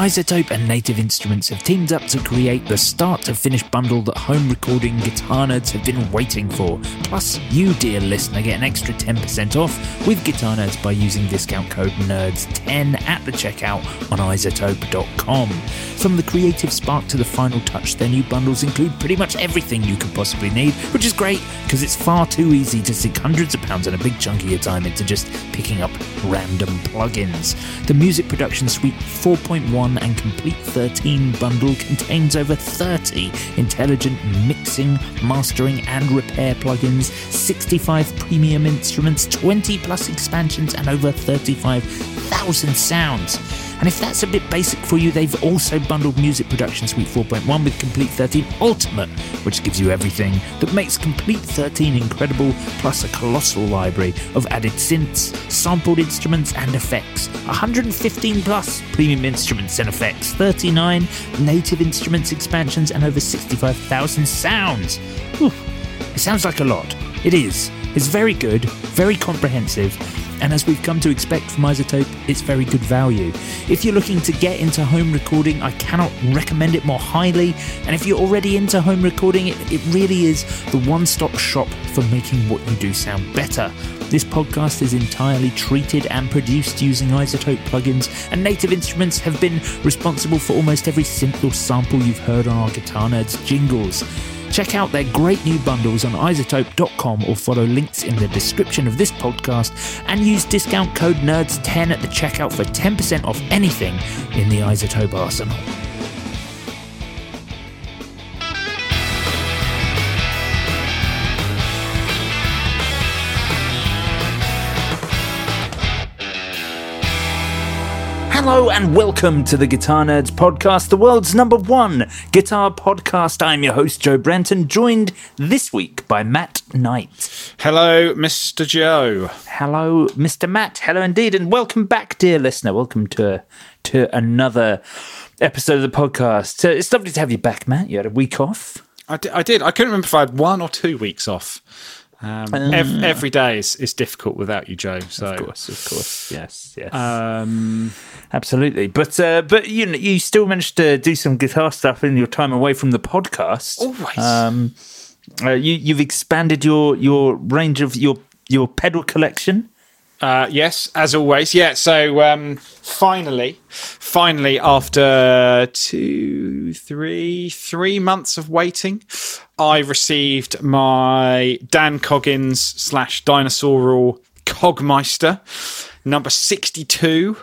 iZotope and Native Instruments have teamed up to create the start to finish bundle that home recording guitar nerds have been waiting for. Plus, you, dear listener, get an extra 10% off with Guitar Nerds by using discount code NERDS10 at the checkout on izotope.com. From the creative spark to the final touch, their new bundles include pretty much everything you could possibly need, which is great because it's far too easy to sink hundreds of pounds and a big chunk of your time into just picking up random plugins. The Music Production Suite 4.1 and Komplete 13 bundle contains over 30 intelligent mixing, mastering, and repair plugins, 65 premium instruments, 20 plus expansions, and over 35,000 sounds. And if that's a bit basic for you, they've also bundled Music Production Suite 4.1 with Komplete 13 Ultimate, which gives you everything that makes Komplete 13 incredible, plus a colossal library of added synths, sampled instruments, and effects. 115 plus premium instruments and effects, 39 native instruments expansions, and over 65,000 sounds. Whew. It sounds like a lot. It is. It's very good, very comprehensive, and as we've come to expect from iZotope, it's very good value. If you're looking to get into home recording, I cannot recommend it more highly. And if you're already into home recording, it, it really is the one stop shop for making what you do sound better. This podcast is entirely treated and produced using iZotope plugins, and Native Instruments have been responsible for almost every synth or sample you've heard on our Guitar Nerds jingles. Check out their great new bundles on izotope.com or follow links in the description of this podcast and use discount code NERDS10 at the checkout for 10% off anything in the iZotope arsenal. Hello and welcome to the Guitar Nerds podcast, the world's number one guitar podcast. I'm your host, Joe Brenton, joined this week by Matt Knight. Hello, Mr. Joe. Hello, Mr. Matt. Hello indeed, and welcome back, dear listener. Welcome to to another episode of the podcast. So it's lovely to have you back, Matt. You had a week off. I did. I, did. I couldn't remember if I had one or two weeks off. Um, ev- every day is, is difficult without you, Joe. So, Of course, of course, yes, yes, um, absolutely. But uh, but you know, you still managed to do some guitar stuff in your time away from the podcast. Always. Um, uh, you you've expanded your your range of your your pedal collection. uh, yes, as always. Yeah. So um, finally, finally, after two, three, three months of waiting, I received my Dan Coggins slash Dinosaural Cogmeister number sixty-two.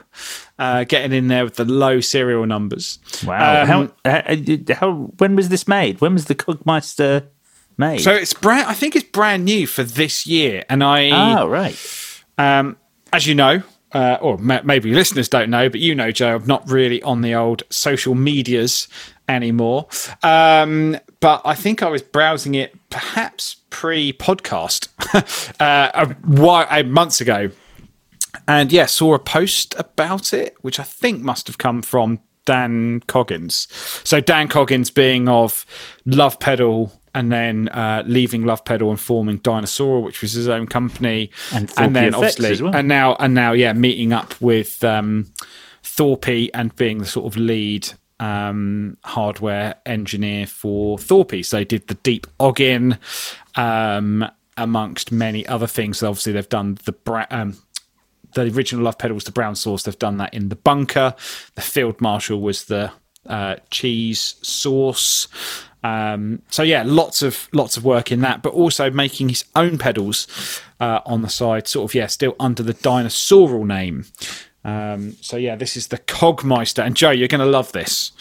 Uh, getting in there with the low serial numbers. Wow. Um, how, how how when was this made? When was the Cogmeister made? So it's brand. I think it's brand new for this year, and I. oh right. Um, as you know, uh, or ma- maybe listeners don't know, but you know, Joe, I'm not really on the old social medias anymore. Um, but I think I was browsing it perhaps pre podcast uh, a, while, a months ago. And yeah, saw a post about it, which I think must have come from Dan Coggins. So Dan Coggins being of Love Pedal and then uh, leaving Love Pedal and forming Dinosaur, which was his own company, And Thorpe then obviously well. and now and now yeah, meeting up with um, Thorpe and being the sort of lead um, hardware engineer for Thorpe. So they did the Deep Oggin, um, amongst many other things. Obviously, they've done the bra- um, the original Love pedals, the brown sauce. They've done that in the bunker. The Field Marshal was the uh, cheese sauce. Um, so yeah, lots of lots of work in that, but also making his own pedals uh, on the side, sort of yeah, still under the dinosaural name. Um, so yeah, this is the Cogmeister, and Joe, you're going to love this.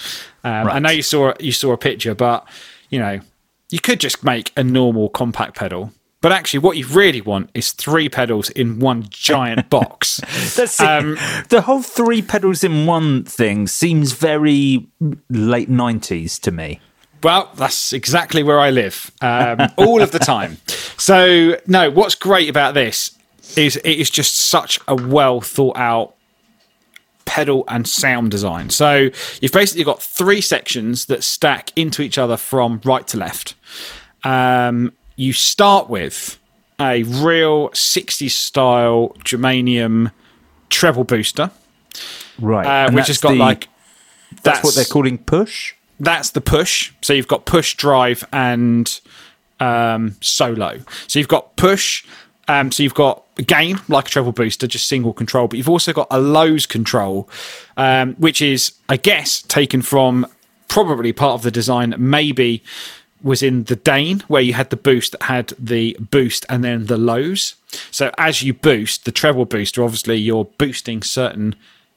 Um, I know you saw you saw a picture, but you know you could just make a normal compact pedal. But actually, what you really want is three pedals in one giant box. That's. Um, the whole three pedals in one thing seems very late 90s to me. Well, that's exactly where I live, um, all of the time. So, no, what's great about this is it is just such a well thought out pedal and sound design. So, you've basically got three sections that stack into each other from right to left. Um, you start with a real 60s style germanium treble booster, Right. uh, which that's has got the- like That's, what they're calling push? that's the push. So you've got push, drive, and um, solo. So you've got push. Um, so you've got gain like a treble booster, just single control, but you've also got a lows control, um, which is, I guess, taken from probably part of the design that maybe was in the Dane, where you had the boost that had the boost and then the lows. So as you boost, the treble booster, obviously you're boosting certain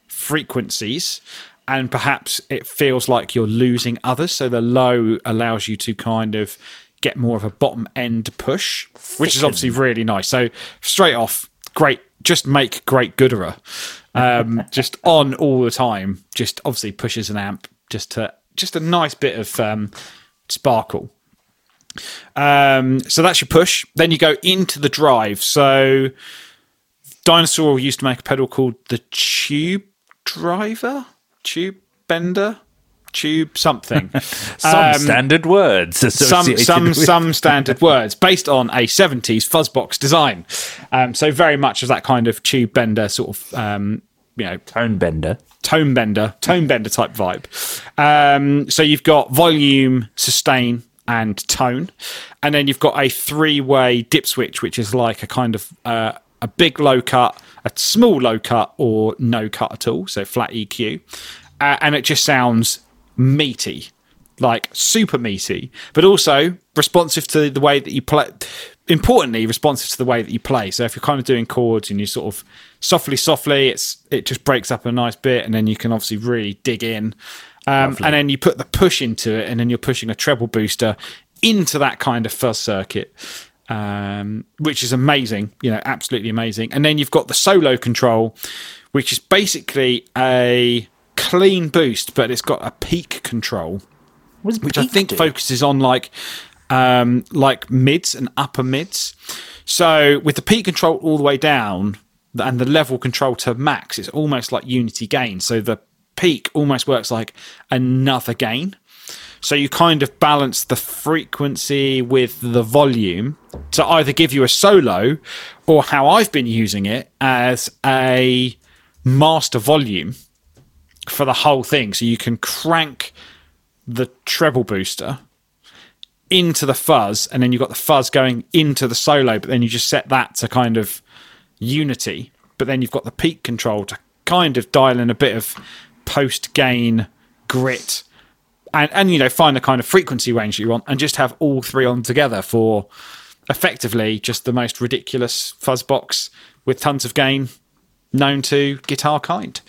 frequencies and perhaps it feels like you're losing others so the low allows you to kind of get more of a bottom end push which is obviously really nice. So straight off great just make great gooderer um, just on all the time just obviously pushes an amp just to just a nice bit of um, sparkle. Um, so that's your push. Then you go into the drive. So Dinosaur used to make a pedal called the Tube Driver, Tube Bender, Tube something. Some standard words. some some with- some standard words based on a 70s fuzzbox design. Um, so very much of that kind of tube bender sort of um, you know tone bender. tone bender, tone bender type vibe. Um, so you've got volume, sustain, and tone, and then you've got a three-way dip switch, which is like a kind of uh, a big low cut, a small low cut, or no cut at all, so flat EQ, uh, and it just sounds meaty, like super meaty, but also responsive to the way that you play. Importantly, responsive to the way that you play. So if you're kind of doing chords and you sort of softly, softly, it's it just breaks up a nice bit, and then you can obviously really dig in. Um, and then you put the push into it, and then you're pushing a treble booster into that kind of fuzz circuit, um, which is amazing. You know, absolutely amazing. And then you've got the solo control, which is basically a clean boost, but it's got a peak control which I think focuses on like um, like mids and upper mids. So with the peak control all the way down and the level control to max, it's almost like unity gain. So the peak almost works like another gain. So you kind of balance the frequency with the volume to either give you a solo or how I've been using it as a master volume for the whole thing. So you can crank the treble booster into the fuzz, and then you've got the fuzz going into the solo, but then you just set that to kind of unity. But then you've got the peak control to kind of dial in a bit of post gain grit and, and you know find the kind of frequency range you want and just have all three on together for effectively just the most ridiculous fuzz box with tons of gain known to guitar kind.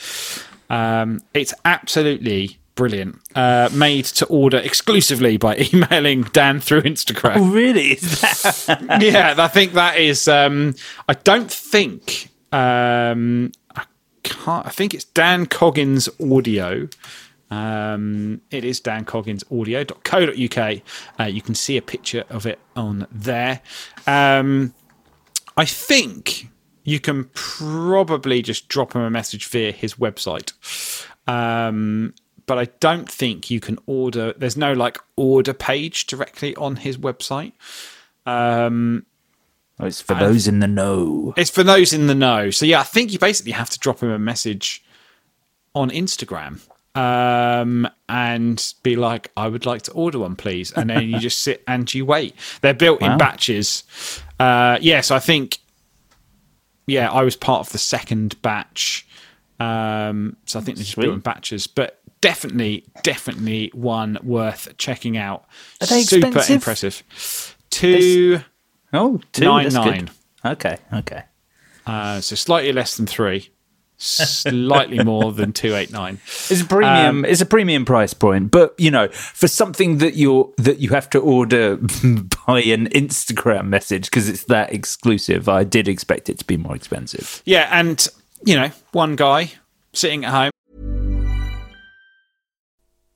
Um, it's absolutely brilliant. Uh, made to order exclusively by emailing Dan through Instagram. Oh, really? Yeah, I think that is. Um, I don't think. Um, I can't. I think it's Dan Coggins Audio. Um, it is Dan Coggins Audio.co.uk. Uh, you can see a picture of it on there. Um, I think you can probably just drop him a message via his website. Um, but I don't think you can order. There's no like order page directly on his website. Um, Oh, it's for those in the know. it's for those in the know. So yeah, I think you basically have to drop him a message on Instagram um, and be like, "I would like to order one, please," and then you just sit and you wait. They're built in batches. Uh, yeah, so I think yeah, I was part of the second batch. Um, so I think they just Sweet. built in batches, but definitely, definitely one worth checking out. Are they Super expensive? impressive. Two, Oh, two. Nine, that's good. Okay, okay. uh, so slightly less than three, slightly more than two eight nine. It's a premium. Um, it's a premium price point, but you know, for something that you're that you have to order by an Instagram message because it's that exclusive, I did expect it to be more expensive. Yeah, and you know, one guy sitting at home.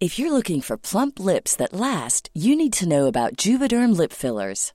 If you're looking for plump lips that last, you need to know about Juvederm lip fillers.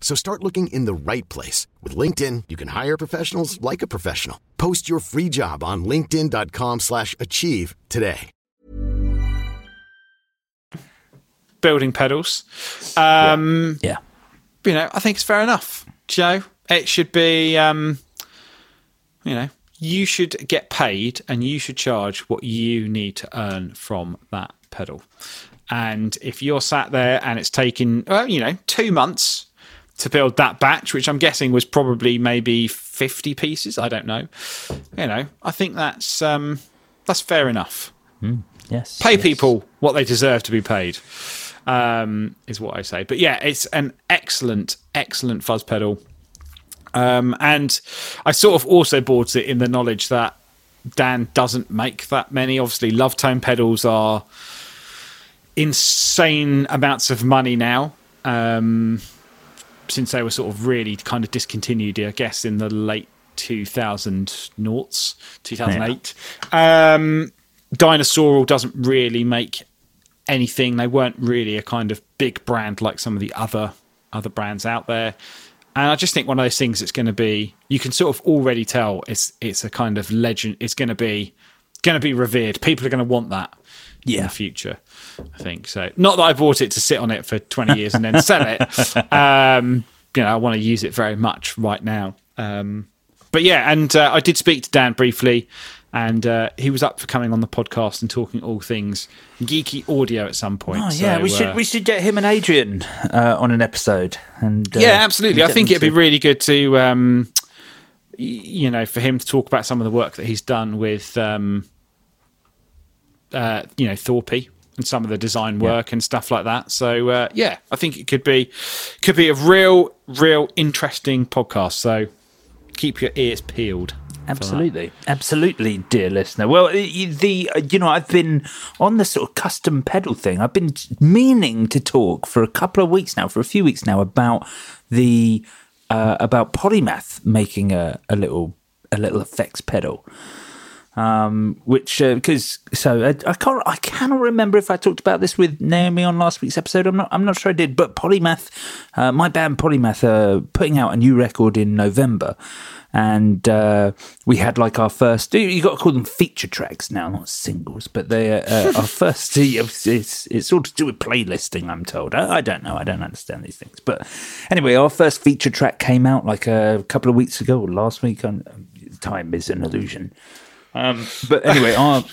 So start looking in the right place. With LinkedIn, you can hire professionals like a professional. Post your free job on linkedin.com slash achieve today. building pedals. Um, Yeah. You know, I think it's fair enough. Joe. it should be, um, you know, you should get paid and you should charge what you need to earn from that pedal. And if you're sat there and it's taken, well, you know, two months to build that batch, which I'm guessing was probably maybe 50 pieces, I don't know. You know, I think that's um, that's fair enough Yes. pay yes. people what they deserve to be paid um, is what I say. But yeah, it's an excellent, excellent fuzz pedal. Um, and I sort of also bought it in the knowledge that Dan doesn't make that many. Obviously, love tone pedals are insane amounts of money now. Um, since they were sort of really kind of discontinued, I guess, in the late 2000 noughts, 2008. Um, Dinosaural doesn't really make anything. They weren't really a kind of big brand like some of the other other brands out there. And I just think one of those things that's going to be you can sort of already tell it's it's a kind of legend. It's going to be going to be revered. People are going to want that in the future. I think so. Not that I bought it to sit on it for twenty years and then sell it. Um, you know, I want to use it very much right now. Um, but yeah, and uh, I did speak to Dan briefly, and uh, he was up for coming on the podcast and talking all things geeky audio at some point. Oh, yeah, So, we should uh, we should get him and Adrian uh, on an episode. And uh, yeah, absolutely. I think it'd be really good to, um, you know, for him to talk about some of the work that he's done with, um, uh, you know, Thorpe and some of the design work and stuff like that. So uh, yeah, I think it could be could be a real, real interesting podcast. So keep your ears peeled. Absolutely, absolutely, dear listener. Well, the uh, you know I've been on the sort of custom pedal thing. I've been meaning to talk for a couple of weeks now, for a few weeks now, about the uh, about Polymath making a, a little a little effects pedal. Um, which because so I, I can't I cannot remember if I talked about this with Naomi on last week's episode. I'm not I'm not sure I did. But Polymath, uh, my band Polymath, are putting out a new record in November, and uh, we had like our first. You got to call them feature tracks now, not singles, but they're uh, our first. It's, it's it's all to do with playlisting. I'm told. I, I don't know. I don't understand these things. But anyway, our first feature track came out like a couple of weeks ago or last week. On time is an illusion. Um, but anyway, our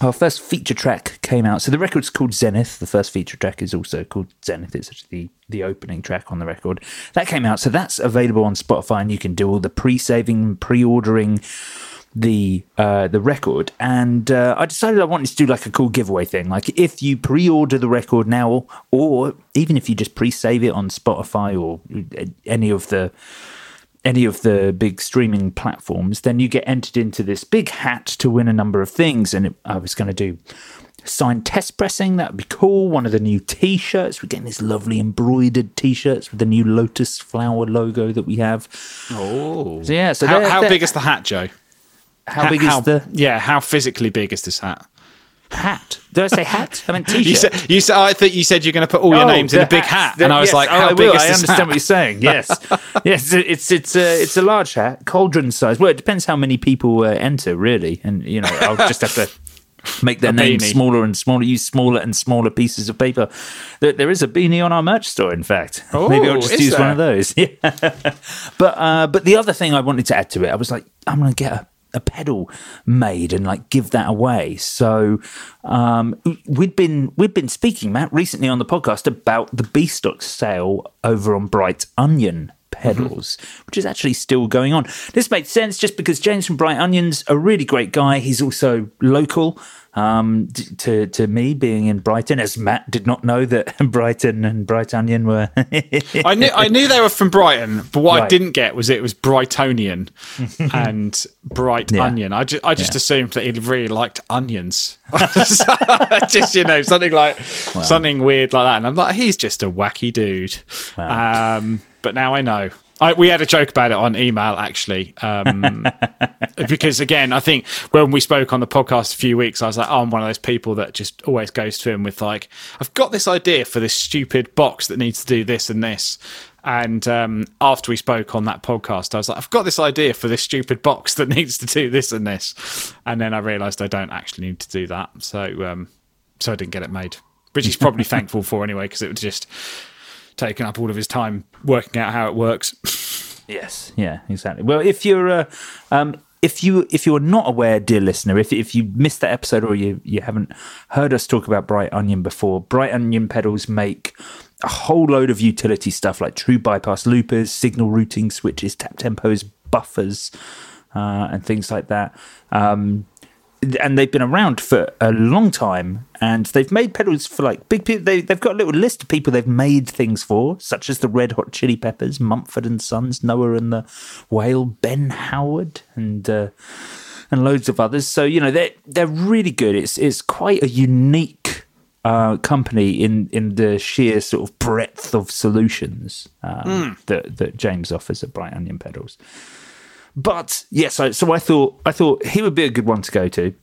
our first feature track came out. So the record's called Zenith. The first feature track is also called Zenith. It's actually the, the opening track on the record. That came out. So that's available on Spotify, and you can do all the pre-saving, pre-ordering the uh, the record. And uh, I decided I wanted to do like a cool giveaway thing. Like if you pre-order the record now, or even if you just pre-save it on Spotify or any of the any of the big streaming platforms, then you get entered into this big hat to win a number of things. And it, I was going to do signed test pressing. That would be cool. One of the new t shirts. We're getting this lovely embroidered t shirts with the new lotus flower logo that we have. Oh. So, yeah. So how, they're- how they're- big is the hat, Joe? how big is the yeah? How physically big is this hat? Hat? Did I say hat? I meant t You shirt. said you said I thought you said you're going to put all your names in a big hat, and I was like, oh, how I big will. is I understand hat? what you're saying. Yes, yes, it's it's a it's a large hat, cauldron size. Well, it depends how many people uh, enter, really, and you know, I'll just have to make their beanie. smaller and smaller, use smaller and smaller pieces of paper. There, there is a beanie on our merch store, in fact. Oh, Maybe I'll just use one of those. Yeah, but uh, but the other thing I wanted to add to it, I was like, I'm going to get a a pedal made and like give that away. So um, we'd been we'd been speaking, Matt, recently on the podcast about the B stock sale over on Bright Onion pedals, which is actually still going on. This makes sense just because James from Bright Onion's a really great guy. He's also local um, to to me, being in Brighton, as Matt did not know that Brighton and Bright Onion were. I knew I knew they were from Brighton, but what I didn't get was it was Brightonian and Bright Yeah. Onion. I just, I just Yeah. assumed that he really liked onions. just you know something like something weird like that, and I'm like, he's just a wacky dude. Um, but now I know. I, we had a joke about it on email actually, um, because again, I think when we spoke on the podcast a few weeks, I was like, oh, I'm one of those people that just always goes to him with like, I've got this idea for this stupid box that needs to do this and this. And um, after we spoke on that podcast, I was like, I've got this idea for this stupid box that needs to do this and this. And then I realised I don't actually need to do that, so um, so I didn't get it made, which he's probably thankful for anyway, because it was just taking up all of his time working out how it works. Yes, yeah, exactly. Well, if you're, uh, um, if you if you're not aware, dear listener, if if you missed that episode or you you haven't heard us talk about Bright Onion before, Bright Onion pedals make a whole load of utility stuff like true bypass loopers, signal routing switches, tap tempos, buffers, uh, and things like that. Um, and they've been around for a long time and they've made pedals for like big people they, they've got a little list of people they've made things for such as the red hot chili peppers mumford and sons noah and the whale ben howard and uh, and loads of others. So you know they're they're really good. It's it's quite a unique uh, company in in the sheer sort of breadth of solutions um, that that James offers at Bright Onion Pedals. But yes, so, so I thought I thought he would be a good one to go to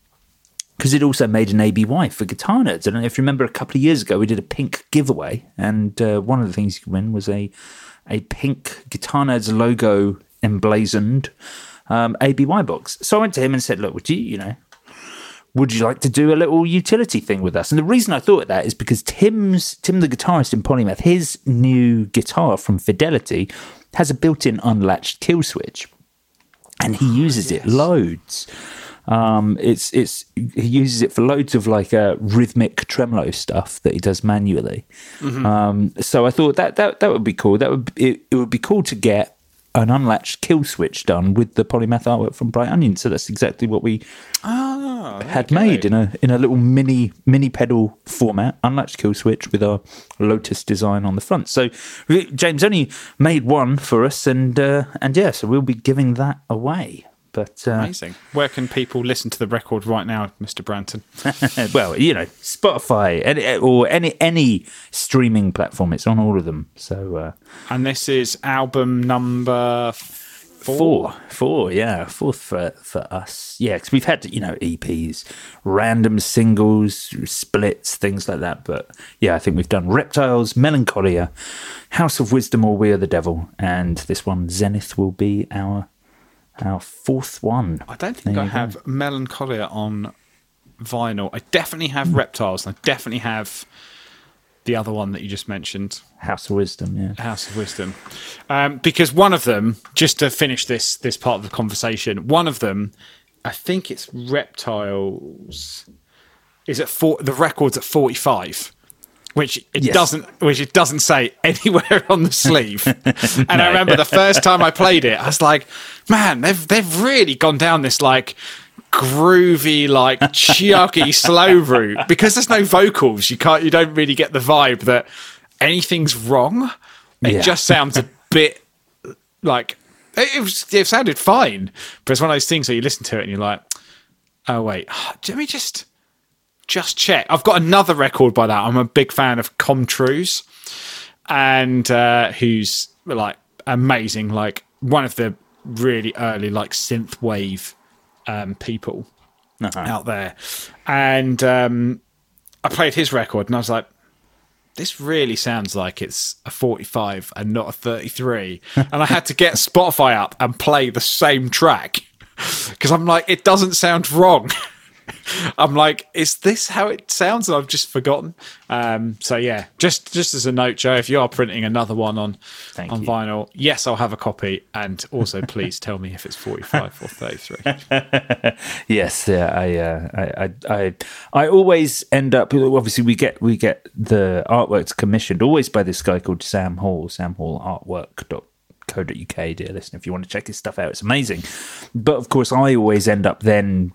because it also made an ABY for guitar nerds. I don't know if you remember a couple of years ago we did a pink giveaway, and uh, one of the things you could win was a a pink guitar nerds logo emblazoned um, ABY box. So I went to him and said, "Look, would you you know?" Would you like to do a little utility thing with us? And the reason I thought of that is because Tim's Tim, the guitarist in Polymath, his new guitar from Fidelity has a built-in unlatched kill switch and he uses it loads. Um, it's it's he uses it for loads of like uh, rhythmic tremolo stuff that he does manually. Um, so I thought that that that would be cool. That would it, it would be cool to get an unlatched kill switch done with the polymath artwork from Bright Onion. So that's exactly what we had made in a in a little mini mini pedal format, unlatched kill switch with our Lotus design on the front. So James only made one for us, and uh, and yeah, so we'll be giving that away. But uh, Amazing. Where can people listen to the record right now, Mr. Branton? well, you know, Spotify any, or any any streaming platform, it's on all of them. So uh, And this is album number f- Four, four, yeah, fourth for for us, yeah, because we've had you know EPs, random singles, splits, things like that. But yeah, I think we've done Reptiles, Melancholia, House of Wisdom, or We Are the Devil, and this one Zenith will be our our fourth one. I don't think There I you go. have Melancholia on vinyl. I definitely have Reptiles, and I definitely have the other one that you just mentioned, House of Wisdom. Yeah, House of Wisdom, um, because one of them, just to finish this this part of the conversation, one of them, I think it's Reptiles, is at four. The record's at forty five. Which it Yes. doesn't, which it doesn't say anywhere on the sleeve, and I remember the first time I played it, I was like, "Man, they've they've really gone down this like groovy, like chuggy slow route because there's no vocals. You can't, you don't really get the vibe that anything's wrong. It Yeah. just sounds a bit like it, it was. It sounded fine, but it's one of those things where you listen to it and you're like, "Oh wait, let me just." Just check. I've got another record by that. I'm a big fan of Com Truise, and uh, who's like amazing, like one of the really early like synth wave um, people out there. And um, I played his record, and I was like, "This really sounds like it's a 45 and not a 33." and I had to get Spotify up and play the same track because I'm like, it doesn't sound wrong. I'm like, is this how it sounds? And I've just forgotten. Um, so yeah, just just as a note, Joe, if you are printing another one on Thank on you. vinyl, yes, I'll have a copy. And also, please tell me if it's 45 or 33. yes, yeah. I, uh, I, I, I, I always end up. Obviously, we get we get the artworks commissioned always by this guy called Sam Hall. Sam Hall Artwork.co.uk. Dear listener, if you want to check his stuff out, it's amazing. But of course, I always end up then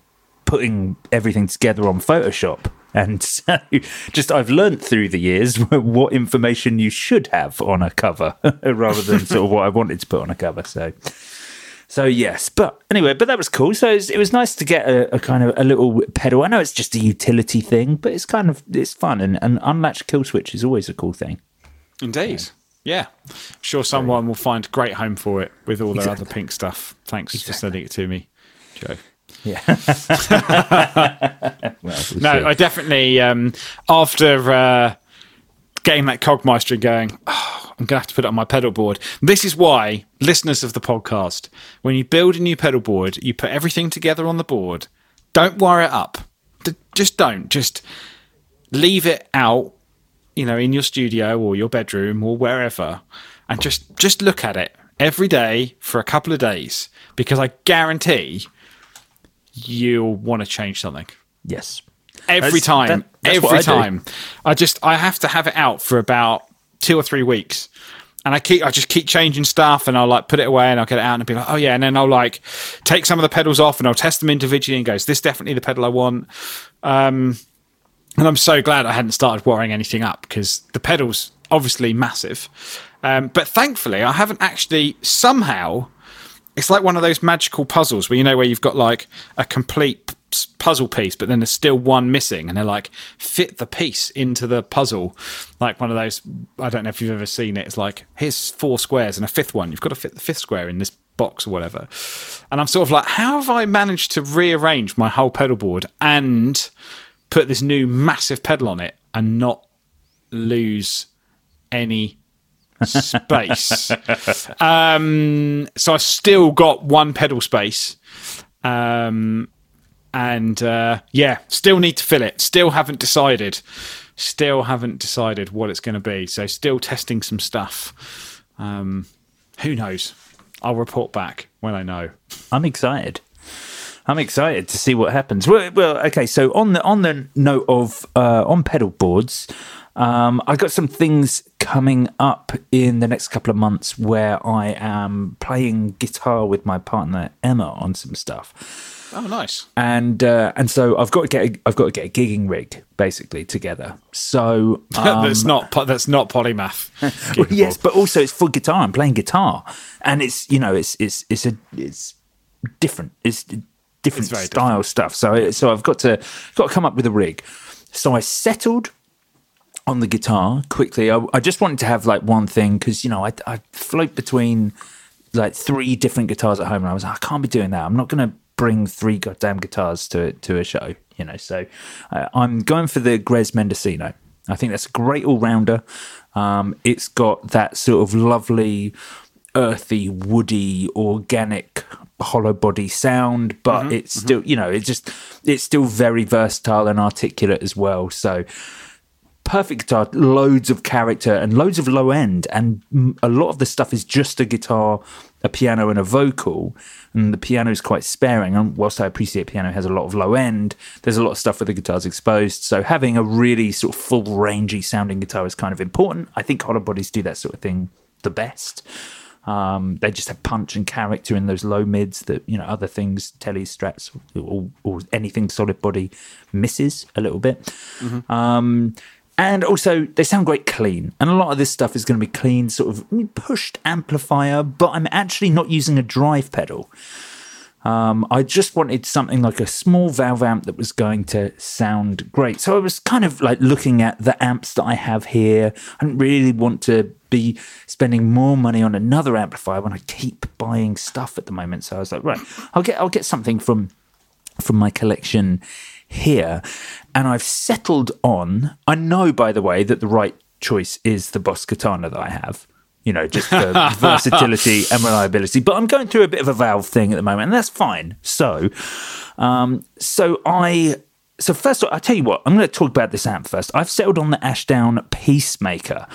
putting everything together on Photoshop. And so, just I've learnt through the years what information you should have on a cover rather than sort of what I wanted to put on a cover. So, so yes, but anyway, but that was cool. So it was, it was nice to get a, a kind of a little pedal. I know it's just a utility thing, but it's kind of it's fun, and an unlatched kill switch is always a cool thing. Indeed. Yeah. I'm sure someone will find great home for it with all their other pink stuff. Thanks for sending it to me, Joe. Yeah. well, we'll No, see. I definitely um, after uh, getting that Cogmeister and going, oh, I'm gonna have to put it on my pedal board. This is why listeners of the podcast, when you build a new pedal board, you put everything together on the board. Don't wire it up. Just don't. Just leave it out, you know, in your studio or your bedroom or wherever, and just just look at it every day for a couple of days because I guarantee you'll want to change something. Yes. every That's- time that- that's every I do. time. I just i have to have it out for about two or three weeks. And i keep i just keep changing stuff and i'll like put it away and i'll get it out and I'll be like oh yeah. And then i'll like take some of the pedals off and i'll test them individually and go is this definitely the pedal i want? Um and i'm so glad i hadn't started wiring anything up because the pedals obviously massive. Um, but thankfully i haven't actually somehow it's like one of those magical puzzles where you know where you've got like a complete puzzle piece but then there's still one missing and they're like fit the piece into the puzzle. Like one of those i don't know if you've ever seen it it's like here's four squares and a fifth one. You've got to fit the fifth square in this box or whatever. And i'm sort of like how have i managed to rearrange my whole pedal board and put this new massive pedal on it and not lose any space. um, so I've still got one pedal space. Um, and uh, yeah, still need to fill it. Still haven't decided. Still haven't decided what it's going to be. So still testing some stuff. Um, who knows? I'll report back when I know. I'm excited. I'm excited to see what happens. Well, well okay. So on the on the note of uh, on pedal boards, um, I got some things coming up in the next couple of months where I am playing guitar with my partner Emma on some stuff, Oh, nice. and uh, and so I've got to get a, I've got to get a gigging rig basically together. So um, that's not that's not polymath. well, yes, but also it's for guitar. I'm playing guitar, and it's you know it's it's it's a it's different. It's different style stuff. So so I've got to got to come up with a rig. So I settled on the guitar quickly. I, I just wanted to have like one thing because you know I I float between like three different guitars at home, and I was like, I can't be doing that. I'm not going to bring three goddamn guitars to to a show, you know. So uh, I'm going for the Grez Mendocino. I think that's a great all rounder. Um, it's got that sort of lovely, earthy, woody, organic hollow body sound, but Mm-hmm, it's still, you know, it's just, it's still very versatile and articulate as well. So, perfect guitar, loads of character and loads of low end, and a lot of the stuff is just a guitar, a piano, and a vocal. And the piano is quite sparing. And whilst I appreciate piano has a lot of low end, there's a lot of stuff where the guitar's exposed. So having a really sort of full rangey sounding guitar is kind of important. I think hollow bodies do that sort of thing the best. Um, they just have punch and character in those low mids that you know other things, telly strats or, or anything solid body misses a little bit. Um, and also, they sound great clean. And a lot of this stuff is going to be clean, sort of pushed amplifier, but I'm actually not using a drive pedal. Um, I just wanted something like a small valve amp that was going to sound great. So I was kind of like looking at the amps that I have here. I didn't really want to be spending more money on another amplifier when I keep buying stuff at the moment. So I was like, right, I'll get I'll get something from from my collection here. And I've settled on, I know, by the way, that the right choice is the Boss Katana that I have, you know, just for versatility and reliability. But I'm going through a bit of a valve thing at the moment, and that's fine. So, um, so I. So first, of all, I'll tell you what. I'm going to talk about this amp first. I've settled on the Ashdown Peacemaker.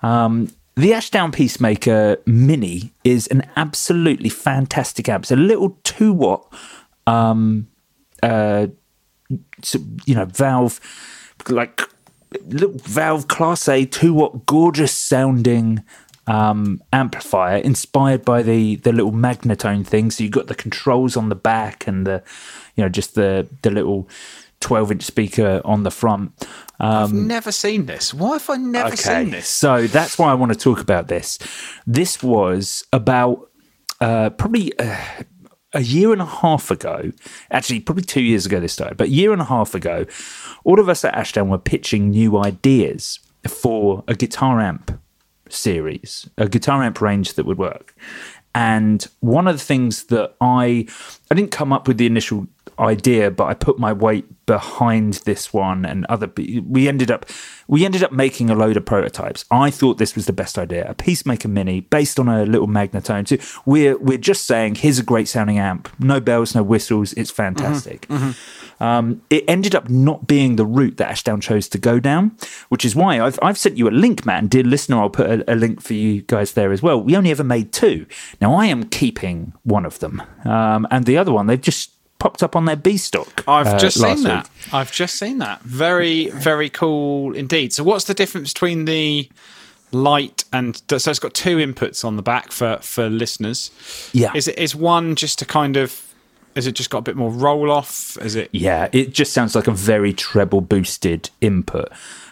Um, the Ashdown Peacemaker Mini is an absolutely fantastic amp. It's a little two watt um, uh, you know, Valve, like little Valve Class A two watt gorgeous sounding um, amplifier inspired by the the little Magnatone thing. So you got the controls on the back and the, you know, just the the little twelve inch speaker on the front. Um, I've never seen this. Why have I never seen this? So that's why I want to talk about this. This was about uh, probably uh, a year and a half ago. Actually, probably two years ago this time, but a year and a half ago, all of us at Ashdown were pitching new ideas for a guitar amp series, a guitar amp range that would work. And one of the things that I I didn't come up with the initial idea, but I put my weight behind this one and other. We ended up we ended up making a load of prototypes. I thought this was the best idea, a Peacemaker Mini based on a little Magnatone. So we're we're just saying here's a great sounding amp, no bells, no whistles, it's fantastic. Um, it ended up not being the route that Ashdown chose to go down, which is why I've, I've sent you a link, man, dear listener, I'll put a, a link for you guys there as well. We only ever made two. Now, I am keeping one of them, um, and the other one, they've just popped up on their B stock. I've uh, just seen that. week. I've just seen that. Very, very cool indeed. So, what's the difference between the light and so it's got two inputs on the back for for listeners? Yeah. Is it is one just to kind of is it just got a bit more roll off? Is it? Yeah, it just sounds like a very treble boosted input.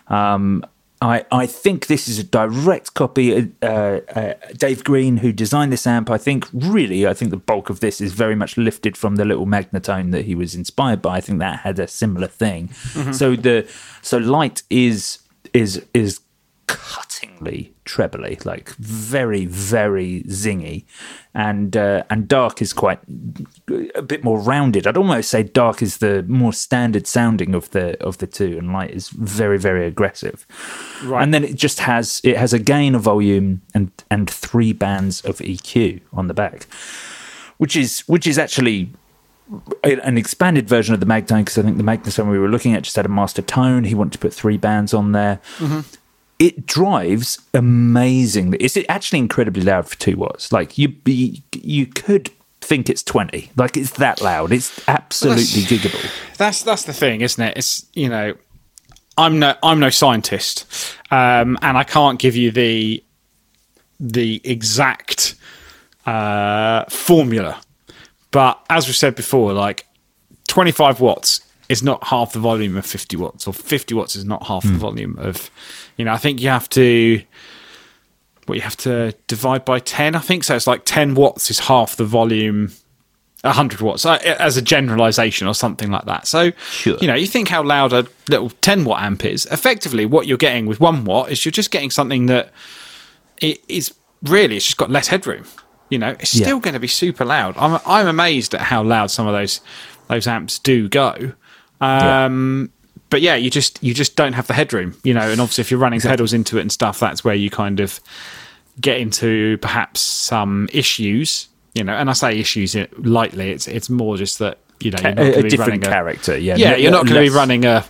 Um, I, I think this is a direct copy. Uh, uh, Dave Green, who designed this amp, I think really, I think the bulk of this is very much lifted from the little Magnatone that he was inspired by. I think that had a similar thing. So the so light is is is trebly, like very very zingy, and uh, and dark is quite a bit more rounded. I'd almost say dark is the more standard sounding of the of the two, and light is very very aggressive. Right. And then it just has it has a gain of volume and and three bands of EQ on the back, which is which is actually an expanded version of the Magnatone because I think the Magnatone we were looking at just had a master tone. He wanted to put three bands on there. It drives amazingly. It's actually incredibly loud for two watts. Like you, you, you could think it's twenty. Like it's that loud. It's absolutely giggable. That's that's the thing, isn't it? It's you know, I'm no I'm no scientist, um, and I can't give you the the exact uh, formula. But as we said before, like 25 watts is not half the volume of 50 watts, or 50 watts is not half the volume of, you know, I think you have to, what you have to divide by 10, I think. So it's like 10 watts is half the volume, 100 watts, uh, as a generalization or something like that. So, Sure. you know, you think how loud a little 10 watt amp is. Effectively, what you're getting with one watt is you're just getting something that it is really, it's just got less headroom. You know, it's still Yeah. going to be super loud. I'm I'm amazed at how loud some of those those amps do go. Um, But yeah, you just you just don't have the headroom, you know. And obviously, if you're running pedals into it and stuff, that's where you kind of get into perhaps some issues, you know. And I say issues lightly. It's it's more just that you know you're not a, gonna a be different running a- character. Yeah, yeah, you're not going to be running a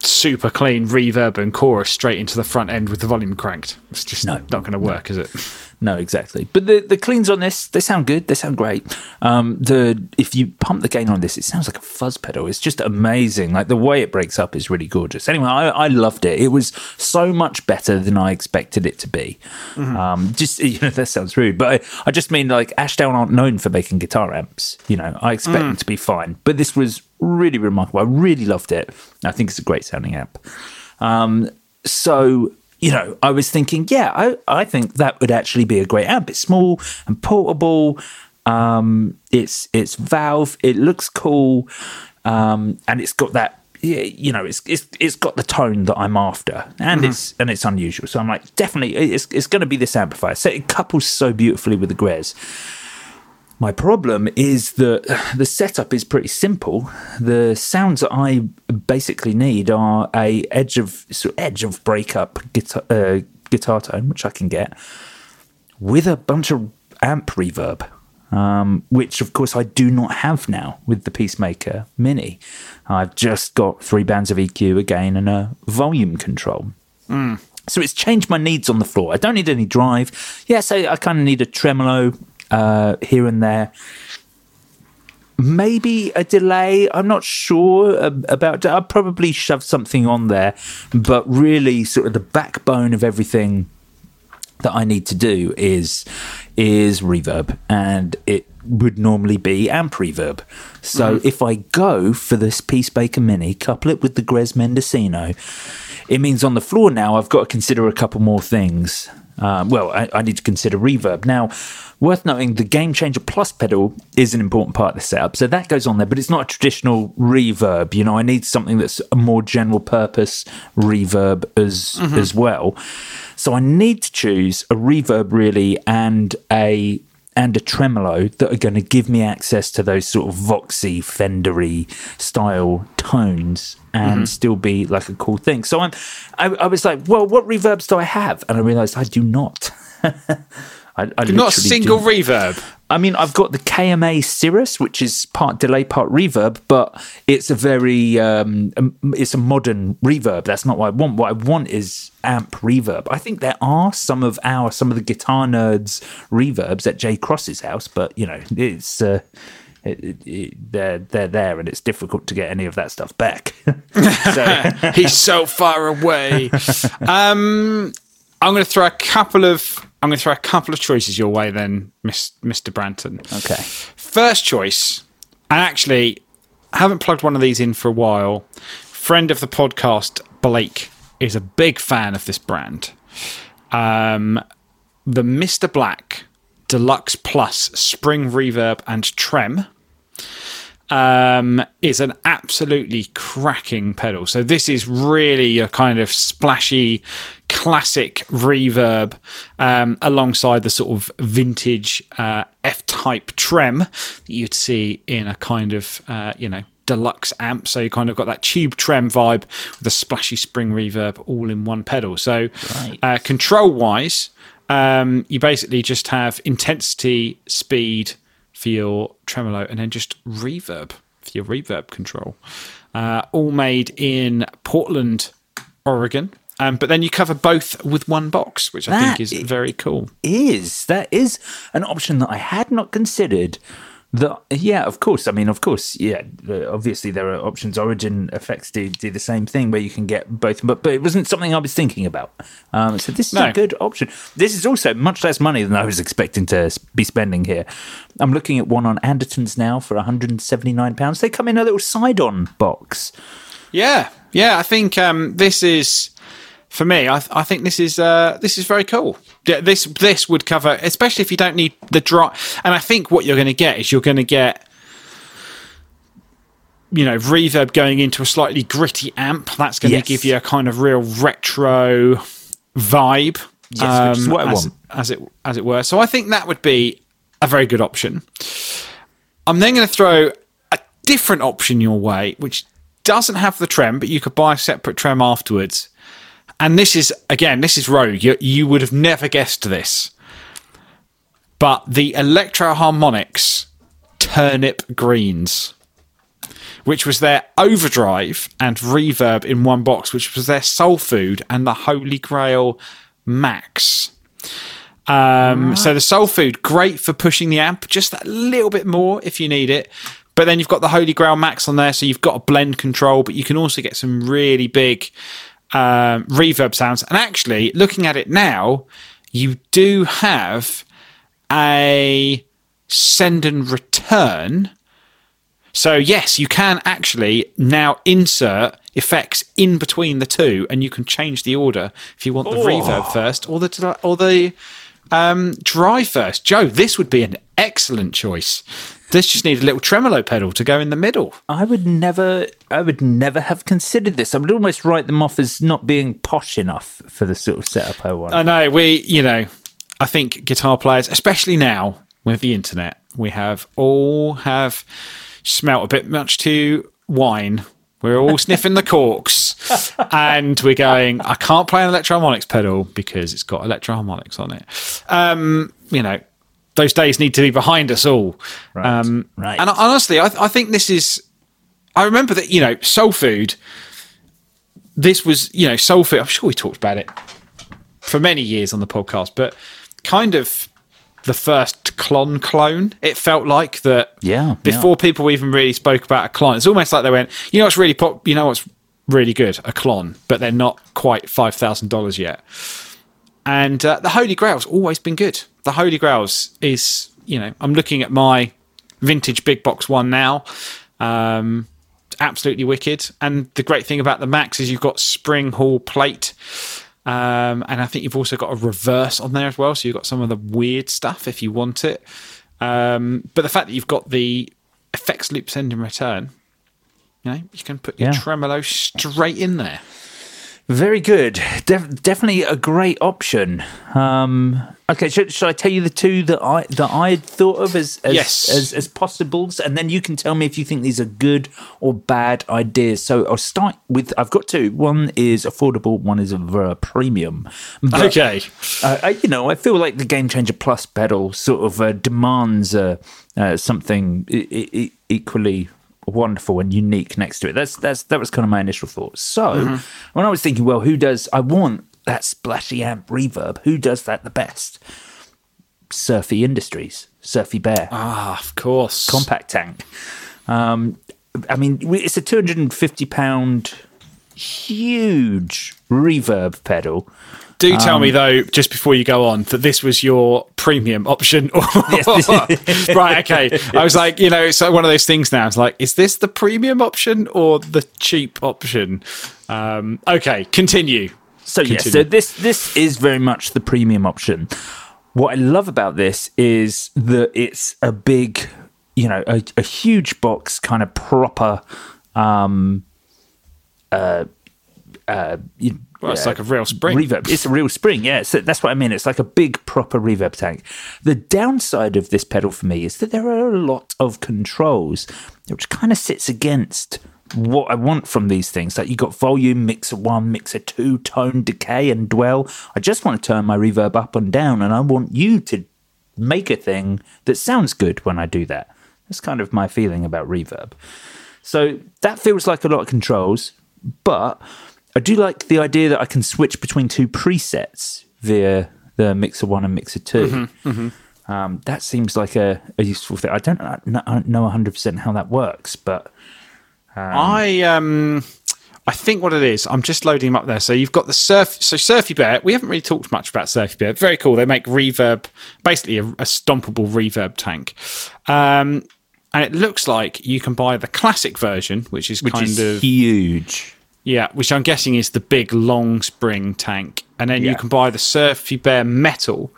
super clean reverb and chorus straight into the front end with the volume cranked. It's just No, not going to work, is it? No, exactly. But the the cleans on this, they sound good. They sound great. Um, the if you pump the gain on this, it sounds like a fuzz pedal. It's just amazing. Like the way it breaks up is really gorgeous. Anyway, I, I loved it. It was so much better than I expected it to be. Um, just you know, that sounds rude, but I, I just mean like Ashdown aren't known for making guitar amps. You know, I expect them to be fine, but this was really remarkable. I really loved it. I think it's a great sounding amp. Um, so you know, I was thinking, yeah, I, I think that would actually be a great amp. It's small and portable. Um, it's it's valve. It looks cool, um, and it's got that. yeah, You know, it's it's it's got the tone that I'm after, and it's and it's unusual. So I'm like, definitely, it's it's going to be this amplifier. So it couples so beautifully with the Grez. My problem is that the setup is pretty simple. The sounds that I basically need are a edge of sort of edge of breakup guitar, uh, guitar tone, which I can get, with a bunch of amp reverb, um, which of course I do not have now with the Peacemaker Mini. I've just got three bands of EQ, again and a volume control. So it's changed my needs on the floor. I don't need any drive. Yes, I, I kind of need a tremolo uh, here and there. Maybe a delay. I'm not sure about. I'll probably shove something on there, but really, sort of the backbone of everything that I need to do is is reverb, and it would normally be amp reverb. So if I go for this Peacemaker Mini, couple it with the Grez Mendocino, it means on the floor now I've got to consider a couple more things. Um, well, I, I need to consider reverb. Now, worth noting, the Game Changer Plus pedal is an important part of the setup. So that goes on there, but it's not a traditional reverb. You know, I need something that's a more general purpose reverb as mm-hmm. as well. So I need to choose a reverb really and a and a tremolo that are going to give me access to those sort of voxy, fendery style tones and mm-hmm. still be like a cool thing. So I'm, I, I was like, well, what reverbs do I have? And I realized I do not. I, I Not a single reverb. I mean, I've got the KMA Cirrus, which is part delay, part reverb, but it's a very, um, um, it's a modern reverb. That's not what I want. What I want is amp reverb. I think there are some of our, some of the guitar nerds reverbs at Jay Cross's house, but you know, it's, uh, it, it, it, they're they're there, and it's difficult to get any of that stuff back. so, He's so far away. Um, I'm going to throw a couple of I'm going to throw a couple of choices your way, then, Miss, Mr. Branton. okay, First choice, and actually, I haven't plugged one of these in for a while. Friend of the podcast, Blake, is a big fan of this brand. Um, the Mr. Black Deluxe Plus Spring Reverb and Trem um, is an absolutely cracking pedal. So this is really a kind of splashy, classic reverb um, alongside the sort of vintage uh, F-type trem that you'd see in a kind of uh, you know deluxe amp. So you kind of got that tube trem vibe with a splashy spring reverb all in one pedal. So uh, control wise. Um, you basically just have intensity, speed, for your tremolo and then just reverb for your reverb control. Uh, all made in Portland, Oregon. Um, but then you cover both with one box, which I That think is very cool. is that is an option that I had not considered. That yeah, of course. I mean, of course, yeah. uh, Obviously, there are options. Origin effects do do the same thing where you can get both, but but it wasn't something I was thinking about. Um, so this is No. a good option. This is also much less money than I was expecting to be spending here. I'm looking at one on Andertons now for 179 pounds. They come in a little side-on box. Yeah, yeah. I think um, this is for me. I, I think this is uh, this is very cool. Yeah, this this would cover, especially if you don't need the drop. And I think what you're going to get is you're going to get. You know, reverb going into a slightly gritty amp. That's going Yes. to give you a kind of real retro vibe. Yes, which is what I Um, as, want. as it as it were. So I think that would be a very good option. I'm then going to throw a different option your way, which doesn't have the trem, but you could buy a separate trem afterwards. And this is again, this is rogue. You, you would have never guessed this, but the Electro-Harmonix Turnip Greens, which was their overdrive and reverb in one box, which was their soul food and the Holy Grail Max. Um, So the soul food, great for pushing the amp just a little bit more if you need it. But then you've got the Holy Grail Max on there, so you've got a blend control, but you can also get some really big um, reverb sounds. And actually, looking at it now, you do have a send and return. So yes, you can actually now insert effects in between the two, and you can change the order if you want the reverb first or the or the um, dry first. Joe, this would be an excellent choice. This just needs a little tremolo pedal to go in the middle. I would never, I would never have considered this. I would almost write them off as not being posh enough for the sort of setup I want. I know we, you know, I think guitar players, especially now with the internet, we have all have smelt a bit much too wine. We're all sniffing the corks, and we're going. I can't play an Electro-Harmonix pedal because it's got Electro-Harmonix on it. Um, you know, those days need to be behind us all. Right, Um, right. And honestly, I, I think this is. I remember that you know, soul food. This was you know, soul food. I'm sure we talked about it for many years on the podcast, but kind of the first Klon clone. It felt like that. Yeah, Before people even really spoke about a clone, it's almost like they went, you know what's really pop, you know what's really good, a Klon, but they're not quite five thousand dollars yet. And uh, the Holy Grail's always been good. The Holy Grail's is, you know, I'm looking at my vintage big box one now. Um, absolutely wicked. And the great thing about the Max is you've got spring hall plate. Um, and I think you've also got a reverse on there as well. So you've got some of the weird stuff if you want it. Um, but the fact that you've got the effects loop send and return, you know, you can put your Yeah. tremolo straight in there. Very good. Def- definitely a great option. Um, okay, should, should I tell you the two that I that I had thought of as as, Yes. as as possibles, and then you can tell me if you think these are good or bad ideas. So I'll start with I've got two. One is affordable. One is a premium. But, Okay. uh, I, you know, I feel like the Game Changer Plus pedal sort of uh, demands uh, uh, something e- e- equally wonderful and unique next to it. That's that's that was kind of my initial thought. So when I was thinking, well, who does I want that splashy amp reverb? Who does that the best? Surfy Industries, Surfy Bear Ah, of course. compact tank. Um, I mean, it's a two hundred and fifty pound huge reverb pedal. Do tell Um, me though, just before you go on, that this was your premium option. right? Okay. I was like, you know, it's like one of those things now. It's like, is this the premium option or the cheap option? Um, okay, continue. So yeah, so this this is very much the premium option. What I love about this is that it's a big, you know, a, a huge box, kind of proper. Um, uh, uh, you, Well, it's uh, like a real spring. reverb. It's a real spring, yeah. So that's what I mean. It's like a big proper reverb tank. The downside of this pedal for me is that there are a lot of controls, which kind of sits against what I want from these things. Like you got volume, mixer one, mixer two, tone, decay, and dwell. I just want to turn my reverb up and down, and I want you to make a thing that sounds good when I do that. That's kind of my feeling about reverb. So that feels like a lot of controls, but I do like the idea that I can switch between two presets via the Mixer 1 and Mixer 2. Um, that seems like a, a useful thing. I don't know, I don't know 100% how that works, but I um I think what it is, I'm just loading them up there. So you've got the surf so Surfy Bear. We haven't really talked much about Surfy Bear. Very cool. They make reverb basically a, a stompable reverb tank. Um and it looks like you can buy the classic version, which is which kind is of huge. Yeah, which I'm guessing is the big long spring tank. And then you can buy the Surfy Bear metal.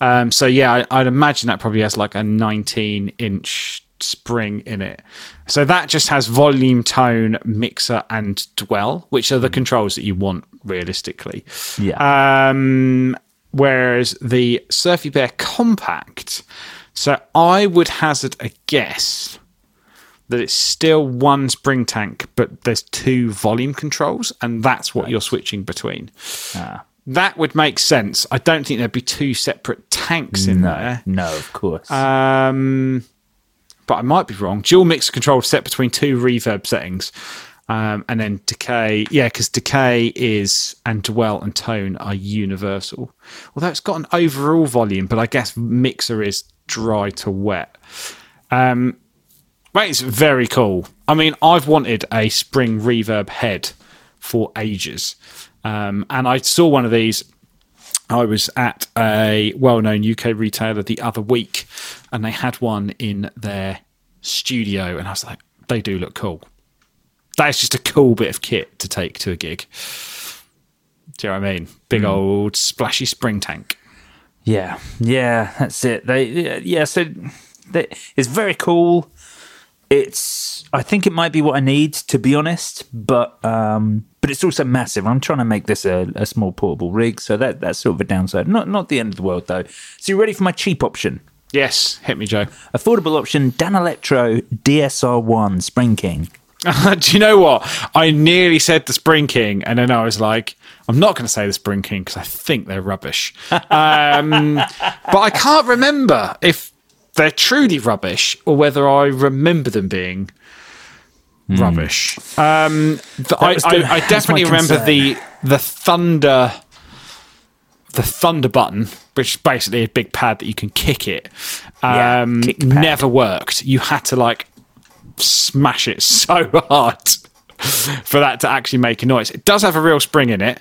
Um, so yeah, I, I'd imagine that probably has like a 19 inch spring in it. So that just has volume, tone, mixer, and dwell, which are the controls that you want realistically. Yeah. Um, whereas the Surfy Bear Compact. So I would hazard a guess that it's still one spring tank, but there's two volume controls, and that's what you're switching between. Ah. That would make sense. I don't think there'd be two separate tanks in there. No, of course. Um, but I might be wrong. Dual mixer control set between two reverb settings. Um, and then decay, yeah, because decay is and dwell and tone are universal. Although it's got an overall volume, but I guess mixer is dry to wet. Um, it's very cool. I mean, I've wanted a spring reverb head for ages, um, and I saw one of these. I was at a well-known UK retailer the other week, and they had one in their studio, and I was like, they do look cool. That's just a cool bit of kit to take to a gig. Do you know what I mean? Big old splashy spring tank. Yeah, yeah, that's it. They, yeah, so they, it's very cool. It's, I think it might be what I need to be honest, but um, but it's also massive. I'm trying to make this a, a small portable rig, so that that's sort of a downside. Not not the end of the world though. So you ready for my cheap option? Yes, hit me, Joe. Affordable option: Danelectro DSR1 Spring King. Do you know what? I nearly said the Spring King, and then I was like, I'm not going to say the Spring King because I think they're rubbish. Um, but I can't remember if they're truly rubbish or whether I remember them being rubbish. Um, the, I, was I, I definitely remember concern. the the thunder. The thunder button, which is basically a big pad that you can kick it, Yeah, um, kick never worked. You had to like smash it so hard for that to actually make a noise. It does have a real spring in it.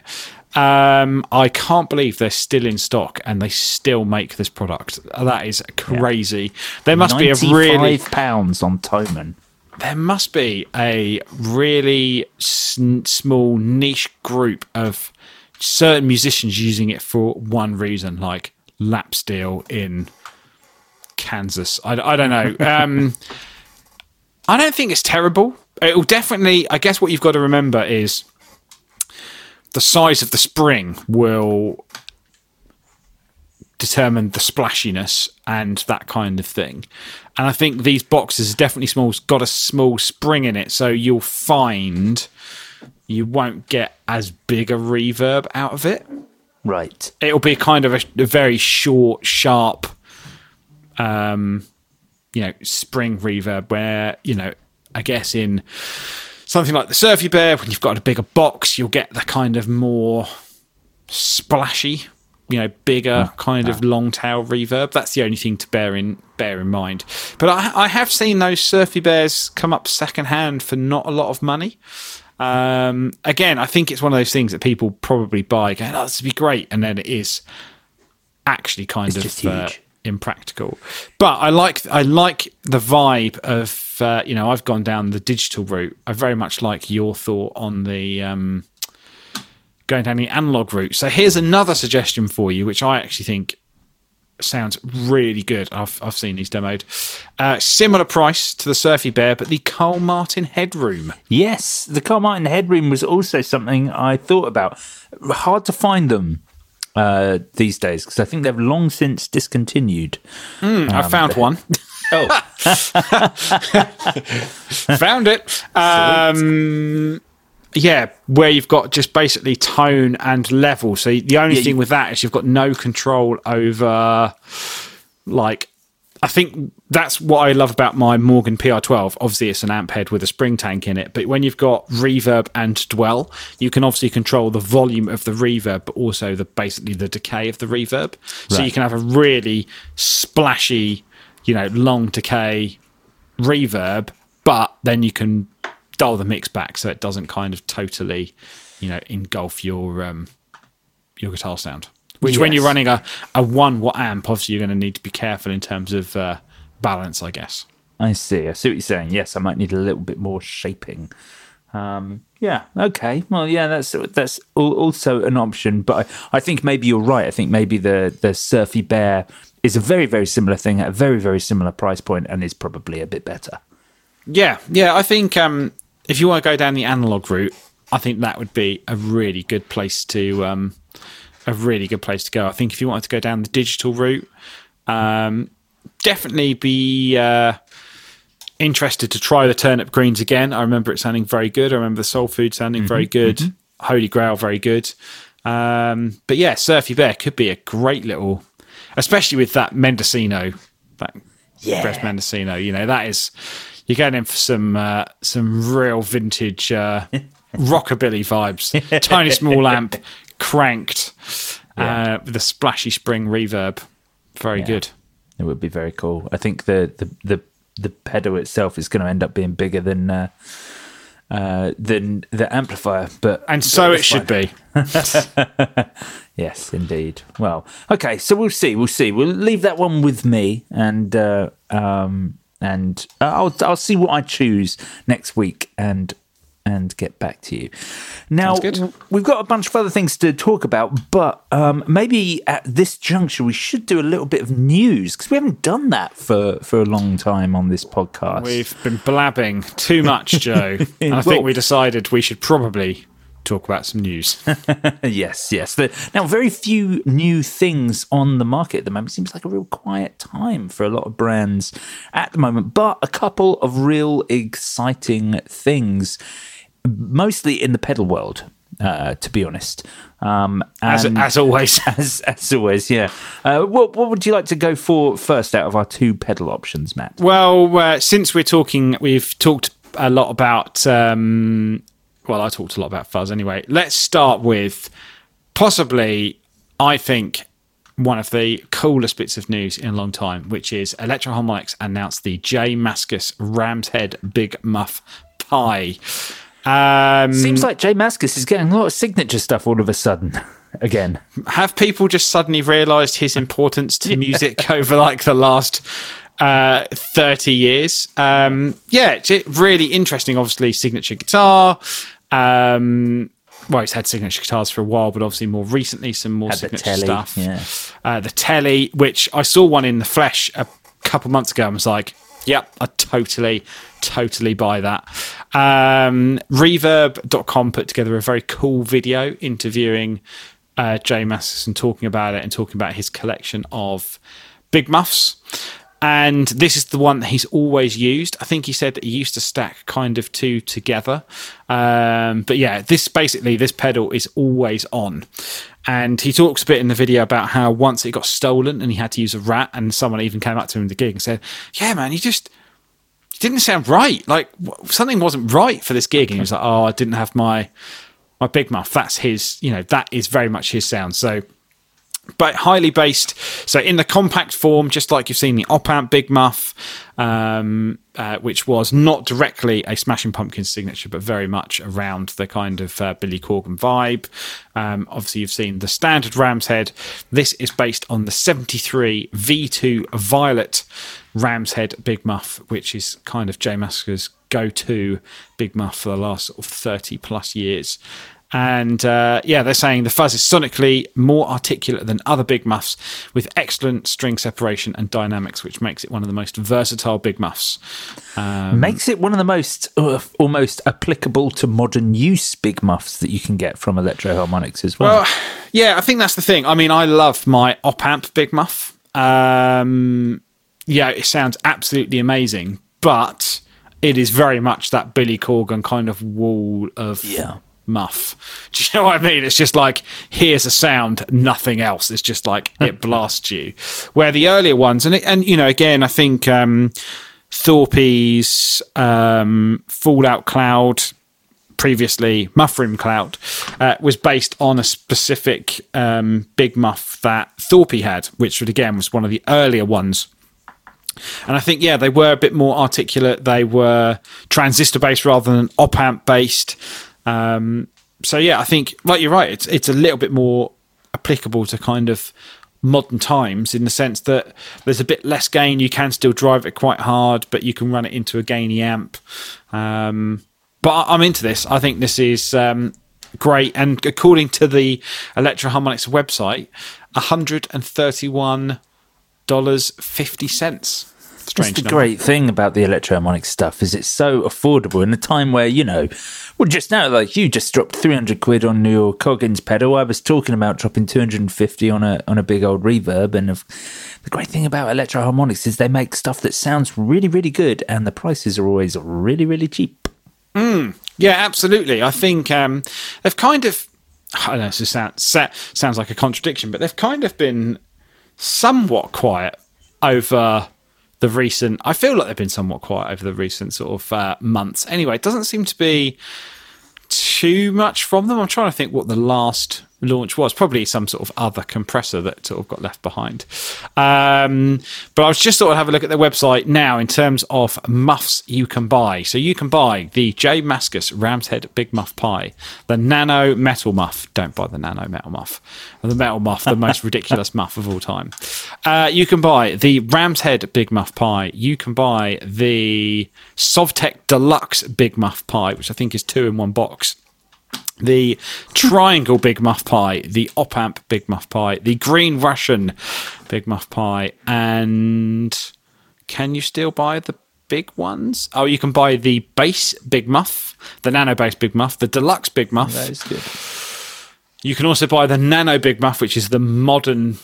Um, I can't believe they're still in stock and they still make this product. That is crazy. There must be a really pounds on Thomann. there must be a really s- small niche group of certain musicians using it for one reason, like lap steel in Kansas. I, I don't know. Um, I don't think it's terrible. It'll definitely. I guess what you've got to remember is the size of the spring will determine the splashiness and that kind of thing. And I think these boxes are definitely small, got a small spring in it, so you'll find you won't get as big a reverb out of it. Right. It'll be kind of a, a very short, sharp, um, you know, spring reverb where, you know, I guess in something like the Surfy Bear, when you've got a bigger box, you'll get the kind of more splashy, you know, bigger kind of long tail reverb. That's the only thing to bear in bear in mind. But I, I have seen those Surfy Bears come up secondhand for not a lot of money. Um, again, I think it's one of those things that people probably buy, going, "Oh, this would be great," and then it is actually kind It's of uh, impractical. But I like I like the vibe of uh, you know I've gone down the digital route. I very much like your thought on the um, going down the analog route. So here's another suggestion for you, which I actually think sounds really good. I've I've seen these demoed. Uh, similar price to the Surfy Bear, but the Carl Martin Headroom. Yes, the Carl Martin headroom was also something I thought about. Hard to find them uh, these days because I think they've long since discontinued. I found one. Oh, found it. Um, yeah, where you've got just basically tone and level. So the only Yeah, thing you- with that is you've got no control over, like, I think that's what I love about my Morgan PR12. Obviously, it's an amp head with a spring tank in it, but when you've got reverb and dwell, you can obviously control the volume of the reverb, but also the basically the decay of the reverb. So you can have a really splashy, you know, long decay reverb, but then you can dial the mix back so it doesn't kind of totally, you know, engulf your um, your guitar sound. Which, when you're running a, a one watt amp, obviously you're going to need to be careful in terms of uh, balance, I guess. I see. I see what you're saying. Yes, I might need a little bit more shaping. Um, yeah. Okay. Well, yeah. That's that's also an option, but I, I think maybe you're right. I think maybe the the Surfy Bear is a very very similar thing at a very very similar price point, and is probably a bit better. Yeah, yeah. I think um, if you want to go down the analog route, I think that would be a really good place to um, a really good place to go. I think if you wanted to go down the digital route, um, definitely be uh, interested to try the turnip greens again. I remember it sounding very good. I remember the soul food sounding very good. Holy Grail very good. Um, but yeah, Surfy Bear could be a great little, especially with that Mendocino, that Yeah. Mendocino. You know that is you're going in for some uh, some real vintage uh, rockabilly vibes. Tiny small amp, cranked uh, with a splashy spring reverb. Very good. It would be very cool. I think the the the, the pedal itself is going to end up being bigger than uh, uh, than the amplifier, but And so it should be. Yes, indeed. Well, okay, so we'll see. We'll see. We'll leave that one with me, and uh, um, and I'll I'll see what I choose next week, and and get back to you. Now we've got a bunch of other things to talk about, but um, maybe at this juncture we should do a little bit of news because we haven't done that for for a long time on this podcast. We've been blabbing too much, Joe. and I Well- think we decided we should probably talk about some news. yes, yes. The, now, very few new things on the market at the moment. Seems like a real quiet time for a lot of brands at the moment, but a couple of real exciting things, mostly in the pedal world. Uh, to be honest, um, As, as always. as, as always, yeah. Uh, what what would you like to go for first out of our two pedal options, Matt? Well, uh, since we're talking, we've talked a lot about. Um, well, I talked a lot about fuzz anyway. Let's start with possibly, I think, one of the coolest bits of news in a long time, which is Electro-Harmonix announced the J Mascis Ram's Head Big Muff Pi. Um, Seems like J Mascis is getting a lot of signature stuff all of a sudden. Again, have people just suddenly realised his importance to music over like the last uh, 30 years? Um, yeah, it's really interesting, obviously, signature guitar. Um, well, he's had signature guitars for a while, but obviously more recently, some more Had signature telly, stuff. yeah. Uh, the telly, which I saw one in the flesh a couple months ago and was like, yep, I totally, totally buy that. Um, Reverb.com put together a very cool video interviewing uh, Jay and talking about it and talking about his collection of big muffs. And this is the one that he's always used. I think he said that he used to stack kind of two together. Um, but yeah, this basically, this pedal is always on. And he talks a bit in the video about how once it got stolen and he had to use a rat, and someone even came up to him at the gig and said, Yeah, man, you just didn't sound right. Like something wasn't right for this gig. And he was like, Oh, I didn't have my my big muff. That's his, you know, that is very much his sound. So but highly based. So in the compact form, just like you've seen the op amp Big Muff, um, uh, which was not directly a Smashing Pumpkins signature, but very much around the kind of uh, Billy Corgan vibe. Um, obviously, you've seen the standard Ram's Head. This is based on the 73 V2 Violet Ram's Head Big Muff, which is kind of J Mascis' go to Big Muff for the last sort of 30 plus years. And uh, yeah, they're saying the fuzz is sonically more articulate than other big muffs with excellent string separation and dynamics, which makes it one of the most versatile big muffs. makes it one of the most uh, almost applicable to modern use big muffs that you can get from Electro-Harmonix as well. Well, yeah, I think that's the thing. I mean, I love my op amp big muff. Um, yeah, it sounds absolutely amazing, but it is very much that Billy Corgan kind of wall of Yeah. Muff. Do you know what I mean? It's just like here's a sound, nothing else. It's just like it blasts you. Where the earlier ones, and it, and you know, again, I think um, Thorpe's um, Fallout Cloud, previously Muffroom Cloud, uh, was based on a specific um, big muff that Thorpe had, which again was one of the earlier ones. And I think, yeah, they were a bit more articulate. They were transistor based rather than op amp based. Um, so yeah, I think, like you're right, it's it's a little bit more applicable to kind of modern times in the sense that there's a bit less gain. You can still drive it quite hard, but you can run it into a gainy amp. Um, but I'm into this. I think this is um, great. And according to the Electro-Harmonix website, 131 dollars fifty cents. Strange. That's the number. great thing about the electroharmonic stuff is it's so affordable in a time where you know, well, just now like you just dropped three hundred quid on your Coggins pedal. I was talking about dropping two hundred and fifty on a on a big old reverb, and of, the great thing about Electro-Harmonix is they make stuff that sounds really really good, and the prices are always really really cheap. Yeah, absolutely. I think um, they've kind of. I don't know. This sounds sounds like a contradiction, but they've kind of been somewhat quiet over the recent. I feel like they've been somewhat quiet over the recent sort of uh, months. Anyway, it doesn't seem to be too much from them. I'm trying to think what the last launch was. Probably some sort of other compressor that sort of got left behind. Um, but I was just thought I'd have a look at their website now in terms of muffs you can buy. So you can buy the J Mascis Ram's Head Big Muff Pi, the Nano Metal Muff. Don't buy the Nano Metal Muff. The Metal Muff, the most ridiculous muff of all time. Uh, you can buy the Ram's Head Big Muff Pi. You can buy the Sovtek Deluxe Big Muff Pi, which I think is two in one box the triangle big muff pi, the op amp big muff pi, the green Russian big muff pi, and can you still buy the big ones? Oh, you can buy the bass big muff, the nano bass big muff, the deluxe big muff. That is good. You can also buy the nano big muff, which is the modern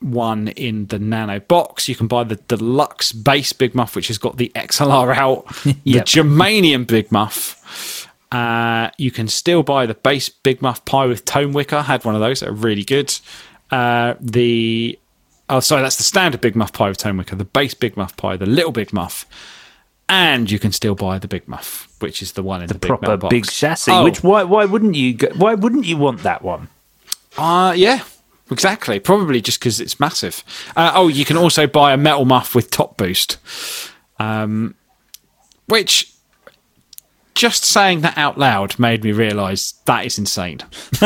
one in the nano box. You can buy the deluxe bass big muff, which has got the XLR out, the Yep. Germanium big muff. Uh, you can still buy the bass Big Muff Pi with tone wicker. Had one of those; they're really good. Uh, the oh, sorry, that's the standard Big Muff Pi with tone wicker. The bass Big Muff Pi, the little Big Muff, and you can still buy the Big Muff, which is the one in the, big Proper big chassis. Oh, Which why why wouldn't you go, why wouldn't you want that one? Uh, yeah, exactly. Probably just because it's massive. Uh, oh, you can also buy a metal muff with top boost, um, which just saying that out loud made me realise that is insane.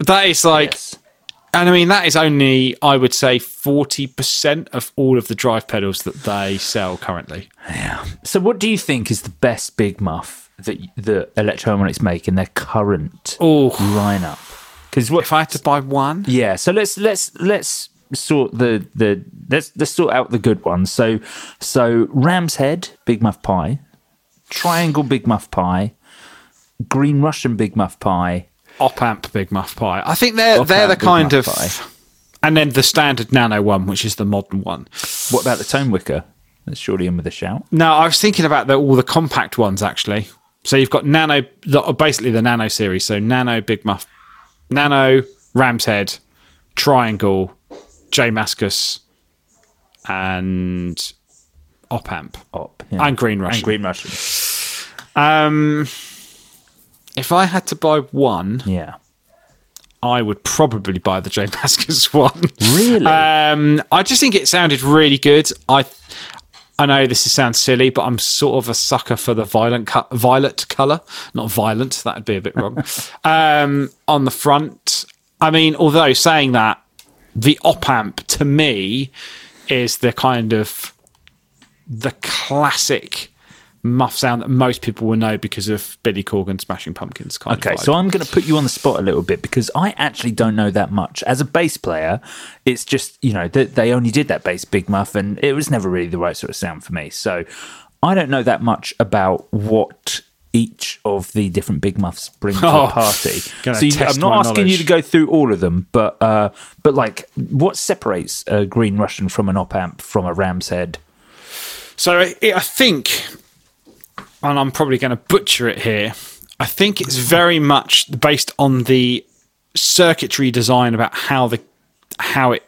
that is like, and I mean, that is only, I would say, 40% of all of the drive pedals that they sell currently. Yeah. So, what do you think is the best big muff that the Electro-Harmonix make in their current Oh, lineup? Because what? if I had to buy one, Yeah. So let's let's let's sort the the let's let's sort out the good ones. So so Ram's Head Big Muff Pi, Triangle Big Muff Pi, Green Russian Big Muff Pi. op amp big muff pi. I think they're Op they're the Big kind Muff of, Pie. and then the standard nano one, which is the modern one. What about the Tone Wicker? That's surely in with a shout. No, I was thinking about the, all the compact ones actually. So you've got nano, basically the nano series. So nano big muff, nano ram's head, triangle, J Mascis, and op amp. Op yeah. And Green Russian. And Green Russian. Um, if I had to buy one, Yeah. I would probably buy the J Mascis one. Really? Um, I just think it sounded really good. I I know this sounds silly, but I'm sort of a sucker for the violent co- violet color, not violent. That'd be a bit wrong. um, on the front, I mean, although saying that, the op amp to me is the kind of the classic muff sound that most people will know because of Billy Corgan Smashing Pumpkins. Kind Okay, so I'm going to put you on the spot a little bit because I actually don't know that much. As a bass player, it's just, you know, they, they only did that bass Big Muff and it was never really the right sort of sound for me. So I don't know that much about what each of the different Big Muffs bring to Oh, a party. So you, I'm not asking you to go through all of them, but uh, but like what separates a Green Russian from an op amp from a Ram's Head? So I, I think, and I'm probably going to butcher it here. I think it's very much based on the circuitry design about how the how it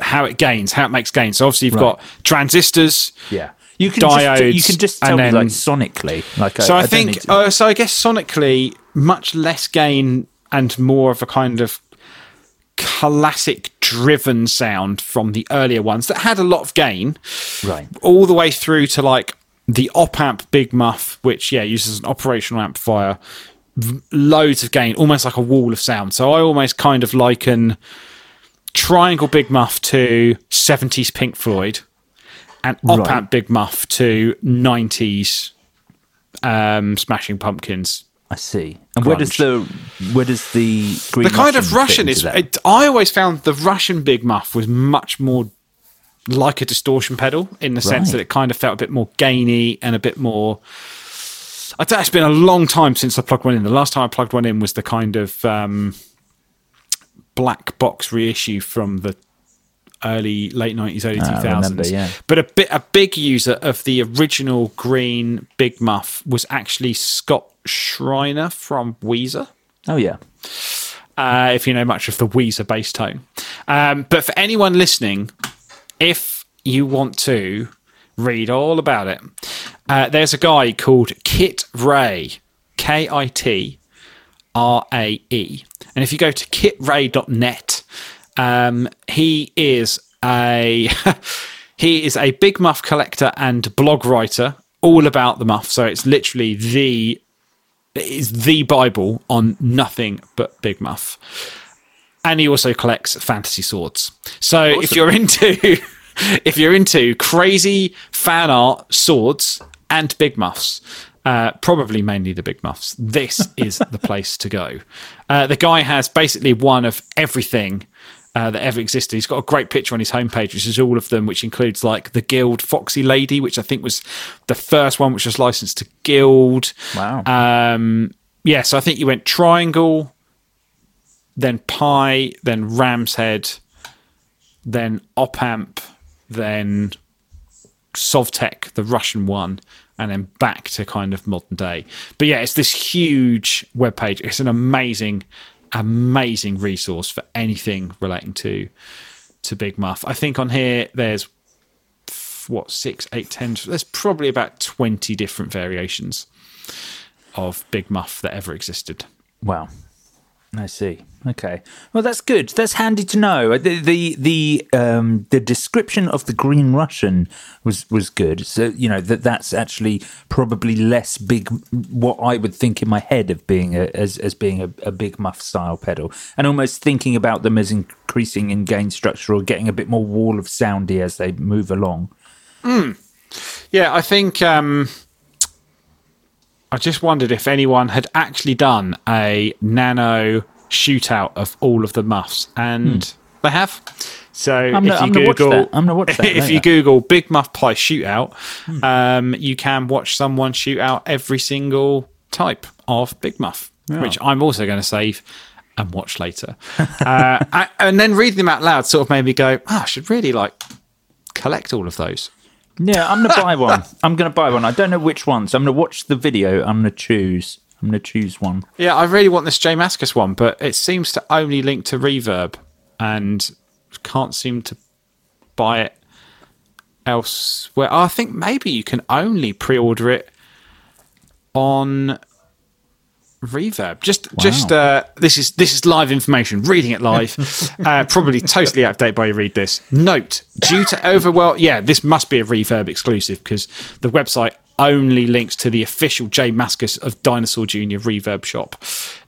how it gains, how it makes gains. So obviously you've Right. got transistors. Yeah. You can Diodes, just you can just tell and me then- like sonically. Like So I, don't think, to- uh, so I guess sonically, much less gain and more of a kind of classic driven sound from the earlier ones that had a lot of gain. right. all the way through to like the op amp big muff which yeah uses an operational amplifier loads of gain almost like a wall of sound so i almost kind of liken triangle big muff to 70s pink floyd and op Right. amp big muff to 90s um smashing pumpkins I see. And where does the where does the green the kind of Russian is. It, I always found the Russian Big Muff was much more like a distortion pedal in the sense that it kind of felt a bit more gainy and a bit more. I don't, it's been a long time since I plugged one in. The last time I plugged one in was the kind of um, black box reissue from the early late nineties, early two Ah, I thousands. yeah. But a bit a big user of the original green Big Muff was actually Scott Shriner from Weezer Oh yeah. uh, if you know much of the Weezer bass tone. Um, but for anyone listening, if you want to read all about it, uh, there's a guy called Kit Rae, K I T R A E. And if you go to kitrae.net, um, he is a he is a big muff collector and blog writer all about the muff. So it's literally the is the Bible on nothing but Big Muff. And he also collects fantasy swords. So if you're into if you're into crazy fan art swords and big muffs, uh, probably mainly the big muffs, this is the place to go. Uh, the guy has basically one of everything uh, that ever existed. He's got a great picture on his homepage, which is all of them, which includes like the Guild Foxy Lady, which I think was the first one which was licensed to Guild. Wow. Um, yeah, so I think you went Triangle, then Pie, then Ram's Head, then Opamp, then Sovtek, the Russian one, and then back to kind of modern day. But yeah, it's this huge web page. It's an amazing, amazing resource for anything relating to to Big Muff. I think on here there's what six, eight, ten. There's probably about twenty different variations of Big Muff that ever existed. Wow. I see. Okay. Well, that's good. That's handy to know. The the the um, the description of the Green Russian was was good. So you know that that's actually probably less big. What I would think in my head of being a, as as being a, a big muff style pedal, and almost thinking about them as increasing in gain structure or getting a bit more wall of soundy as they move along. Yeah, I think um, I just wondered if anyone had actually done a nano shootout of all of the muffs, and they have. So Hmm. I'm if gonna- you I'm Google, that. I'm gonna watch that if later. Hmm. Google Big Muff Pi shootout, um, you can watch someone shoot out every single type of Big Muff, which I'm also going to save and watch later. uh, a- and then reading them out loud sort of made me go, oh, I should really like collect all of those. Yeah, I'm gonna buy one. I'm gonna buy one. I don't know which one, so I'm gonna watch the video. I'm gonna choose. I'm gonna choose one. Yeah, I really want this J Mascis one, but it seems to only link to Reverb and can't seem to buy it elsewhere. I think maybe you can only pre-order it on Reverb. Just, just uh, this is this is live information. Reading it live, uh, probably totally out of date by you read this. Note: due to overwhelm, yeah, this must be a Reverb exclusive because the website only links to the official J Mascis of Dinosaur Junior Reverb shop.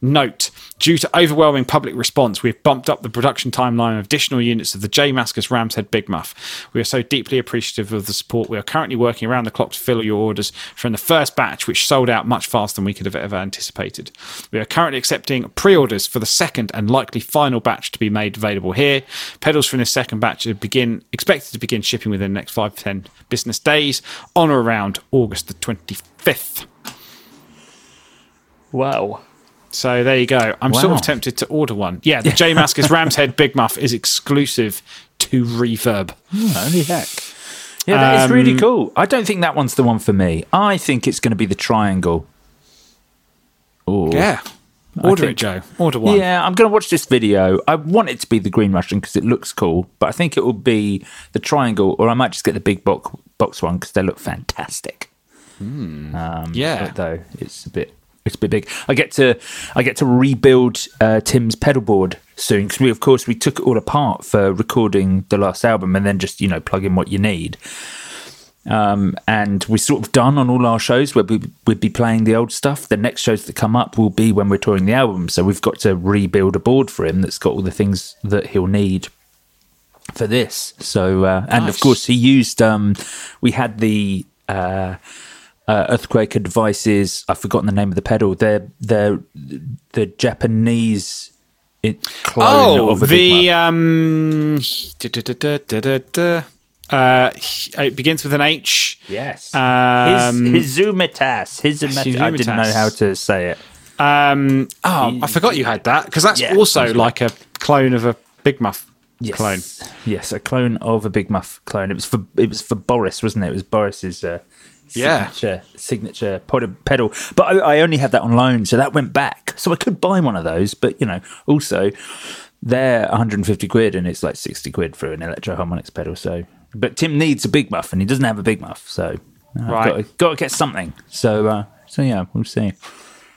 Note: due to overwhelming public response, we've bumped up the production timeline of additional units of the J Mascis Ram's Head Big Muff. We are so deeply appreciative of the support. We are currently working around the clock to fill your orders from the first batch, which sold out much faster than we could have ever anticipated. We are currently accepting pre-orders for the second and likely final batch to be made available here. Pedals from this second batch are begin expected to begin shipping within the next five to ten business days, on or around August the twenty fifth. Wow. So there you go. I'm sort of tempted to order one. Yeah, the J Mascis Ram's Head Big Muff is exclusive to Reverb. Holy heck! Yeah, that is really Um, cool. I don't think that one's the one for me. I think it's going to be the triangle. Oh, Yeah. Order think- it, Joe. Order one. Yeah, I'm going to watch this video. I want it to be the Green Russian because it looks cool, but I think it will be the triangle, or I might just get the big box box one because they look fantastic. Um, Yeah. though it's a bit it's a bit big. I get to I get to rebuild uh, Tim's pedal board soon because we of course we took it all apart for recording the last album and then just you know plug in what you need. Um, and we're sort of done on all our shows where we, we'd be playing the old stuff. The next shows that come up will be when we're touring the album. So we've got to rebuild a board for him that's got all the things that he'll need for this. So, uh, and of course, he used, um, we had the, uh, uh, Earthquaker devices. I've forgotten the name of the pedal. They're, they're the Japanese it, clone Oh, of a Big the um, da, da, da, da, da, da, da. Uh, it begins with an H. Yes. Um, his Hizumitas. Hizumitas. I didn't know how to say it. Um, oh, I forgot you had that because that's Yeah, also like a clone of a Big Muff Yes. clone. Yes, a clone of a Big Muff clone. It was for it was for Boris, wasn't it? It was Boris's uh, Yeah. signature signature pod- pedal. But I, I only had that on loan, so that went back. So I could buy one of those, but you know, also they're 150 quid and it's like 60 quid for an Electro-Harmonix pedal. So, but Tim needs a Big Muff and he doesn't have a Big Muff, so I've Right. got, to, got to get something. So, uh, so yeah, we'll see.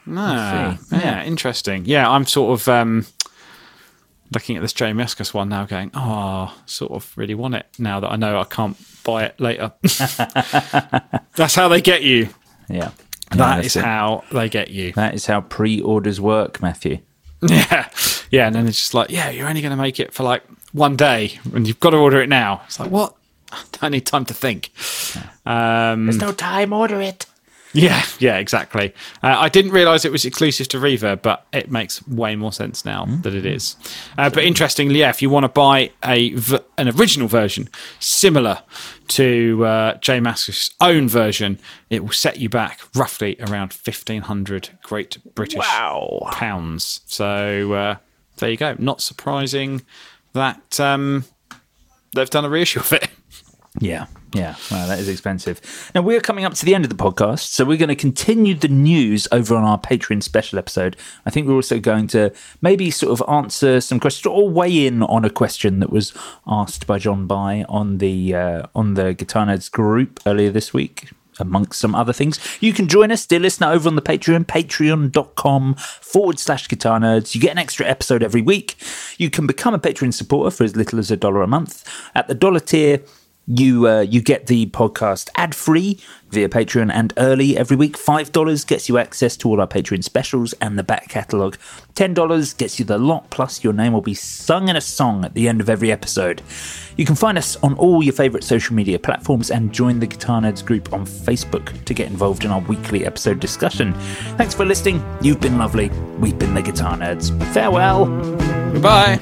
Ah, see. yeah, Yeah. interesting. Yeah, I'm sort of um, looking at this J Mascis one now, going, oh, sort of really want it now that I know I can't buy it later. That's how they get you. Yeah, That Yeah, is that's it. how they get you. that is how pre-orders work, Matthew. Yeah, yeah, and then it's just like, yeah, you're only going to make it for like one day, and you've got to order it now. It's like, what? I don't need time to think. Um, There's no time. Order it. Yeah, yeah, exactly. Uh, I didn't realise it was exclusive to Reverb, but it makes way more sense now that it is. Uh, but interestingly, yeah, if you want to buy a v- an original version similar to uh, J Mascis' own version, it will set you back roughly around fifteen hundred Great British pounds. So uh, there you go. Not surprising that um, they've done a reissue of it. Yeah, yeah. That is expensive. Now we're coming up to the end of the podcast, so we're going to continue the news over on our Patreon special episode. I think we're also going to maybe sort of answer some questions or weigh in on a question that was asked by John By on the uh, on the Guitar Nerds group earlier this week. Amongst some other things, you can join us, dear listener, over on the Patreon, patreon.com forward slash guitar nerds. You get an extra episode every week. You can become a Patreon supporter for as little as a dollar a month. At the dollar tier, you uh, you get the podcast ad free via Patreon and early every week. Five dollars gets you access to all our Patreon specials and the back catalogue. Ten dollars gets you the lot, plus your name will be sung in a song at the end of every episode. You can find us on all your favourite social media platforms and join the Guitar Nerds group on Facebook to get involved in our weekly episode discussion. Thanks for listening. You've been lovely. We've been the Guitar Nerds. Farewell. Goodbye.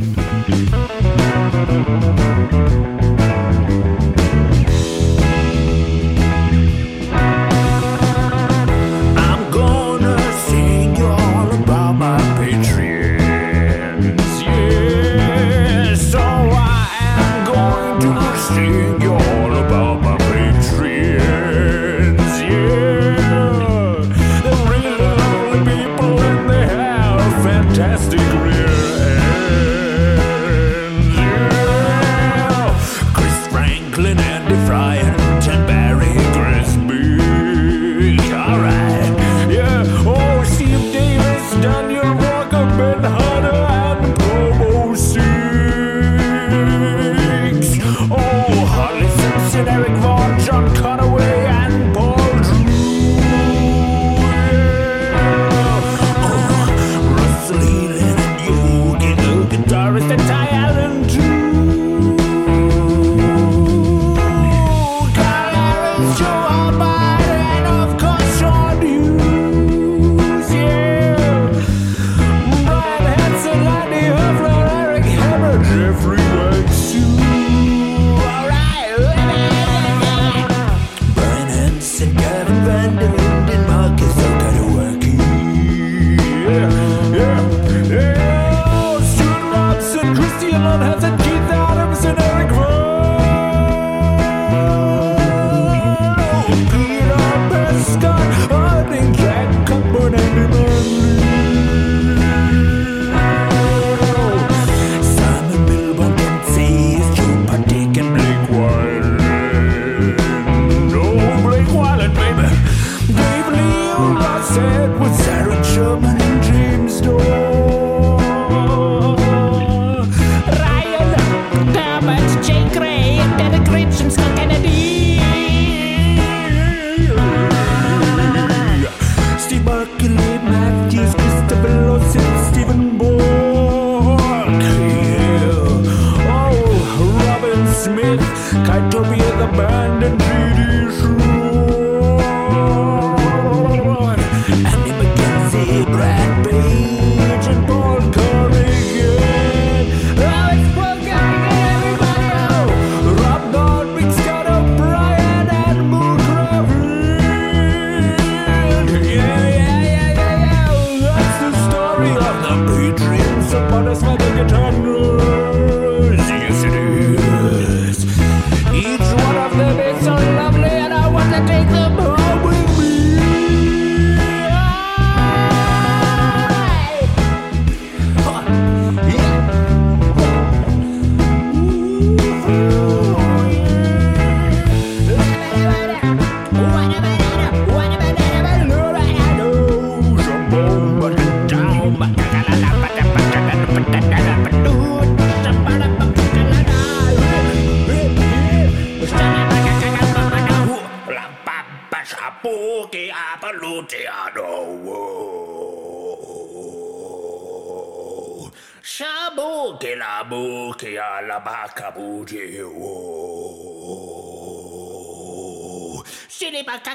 Robin Smith, Kytopia the band, and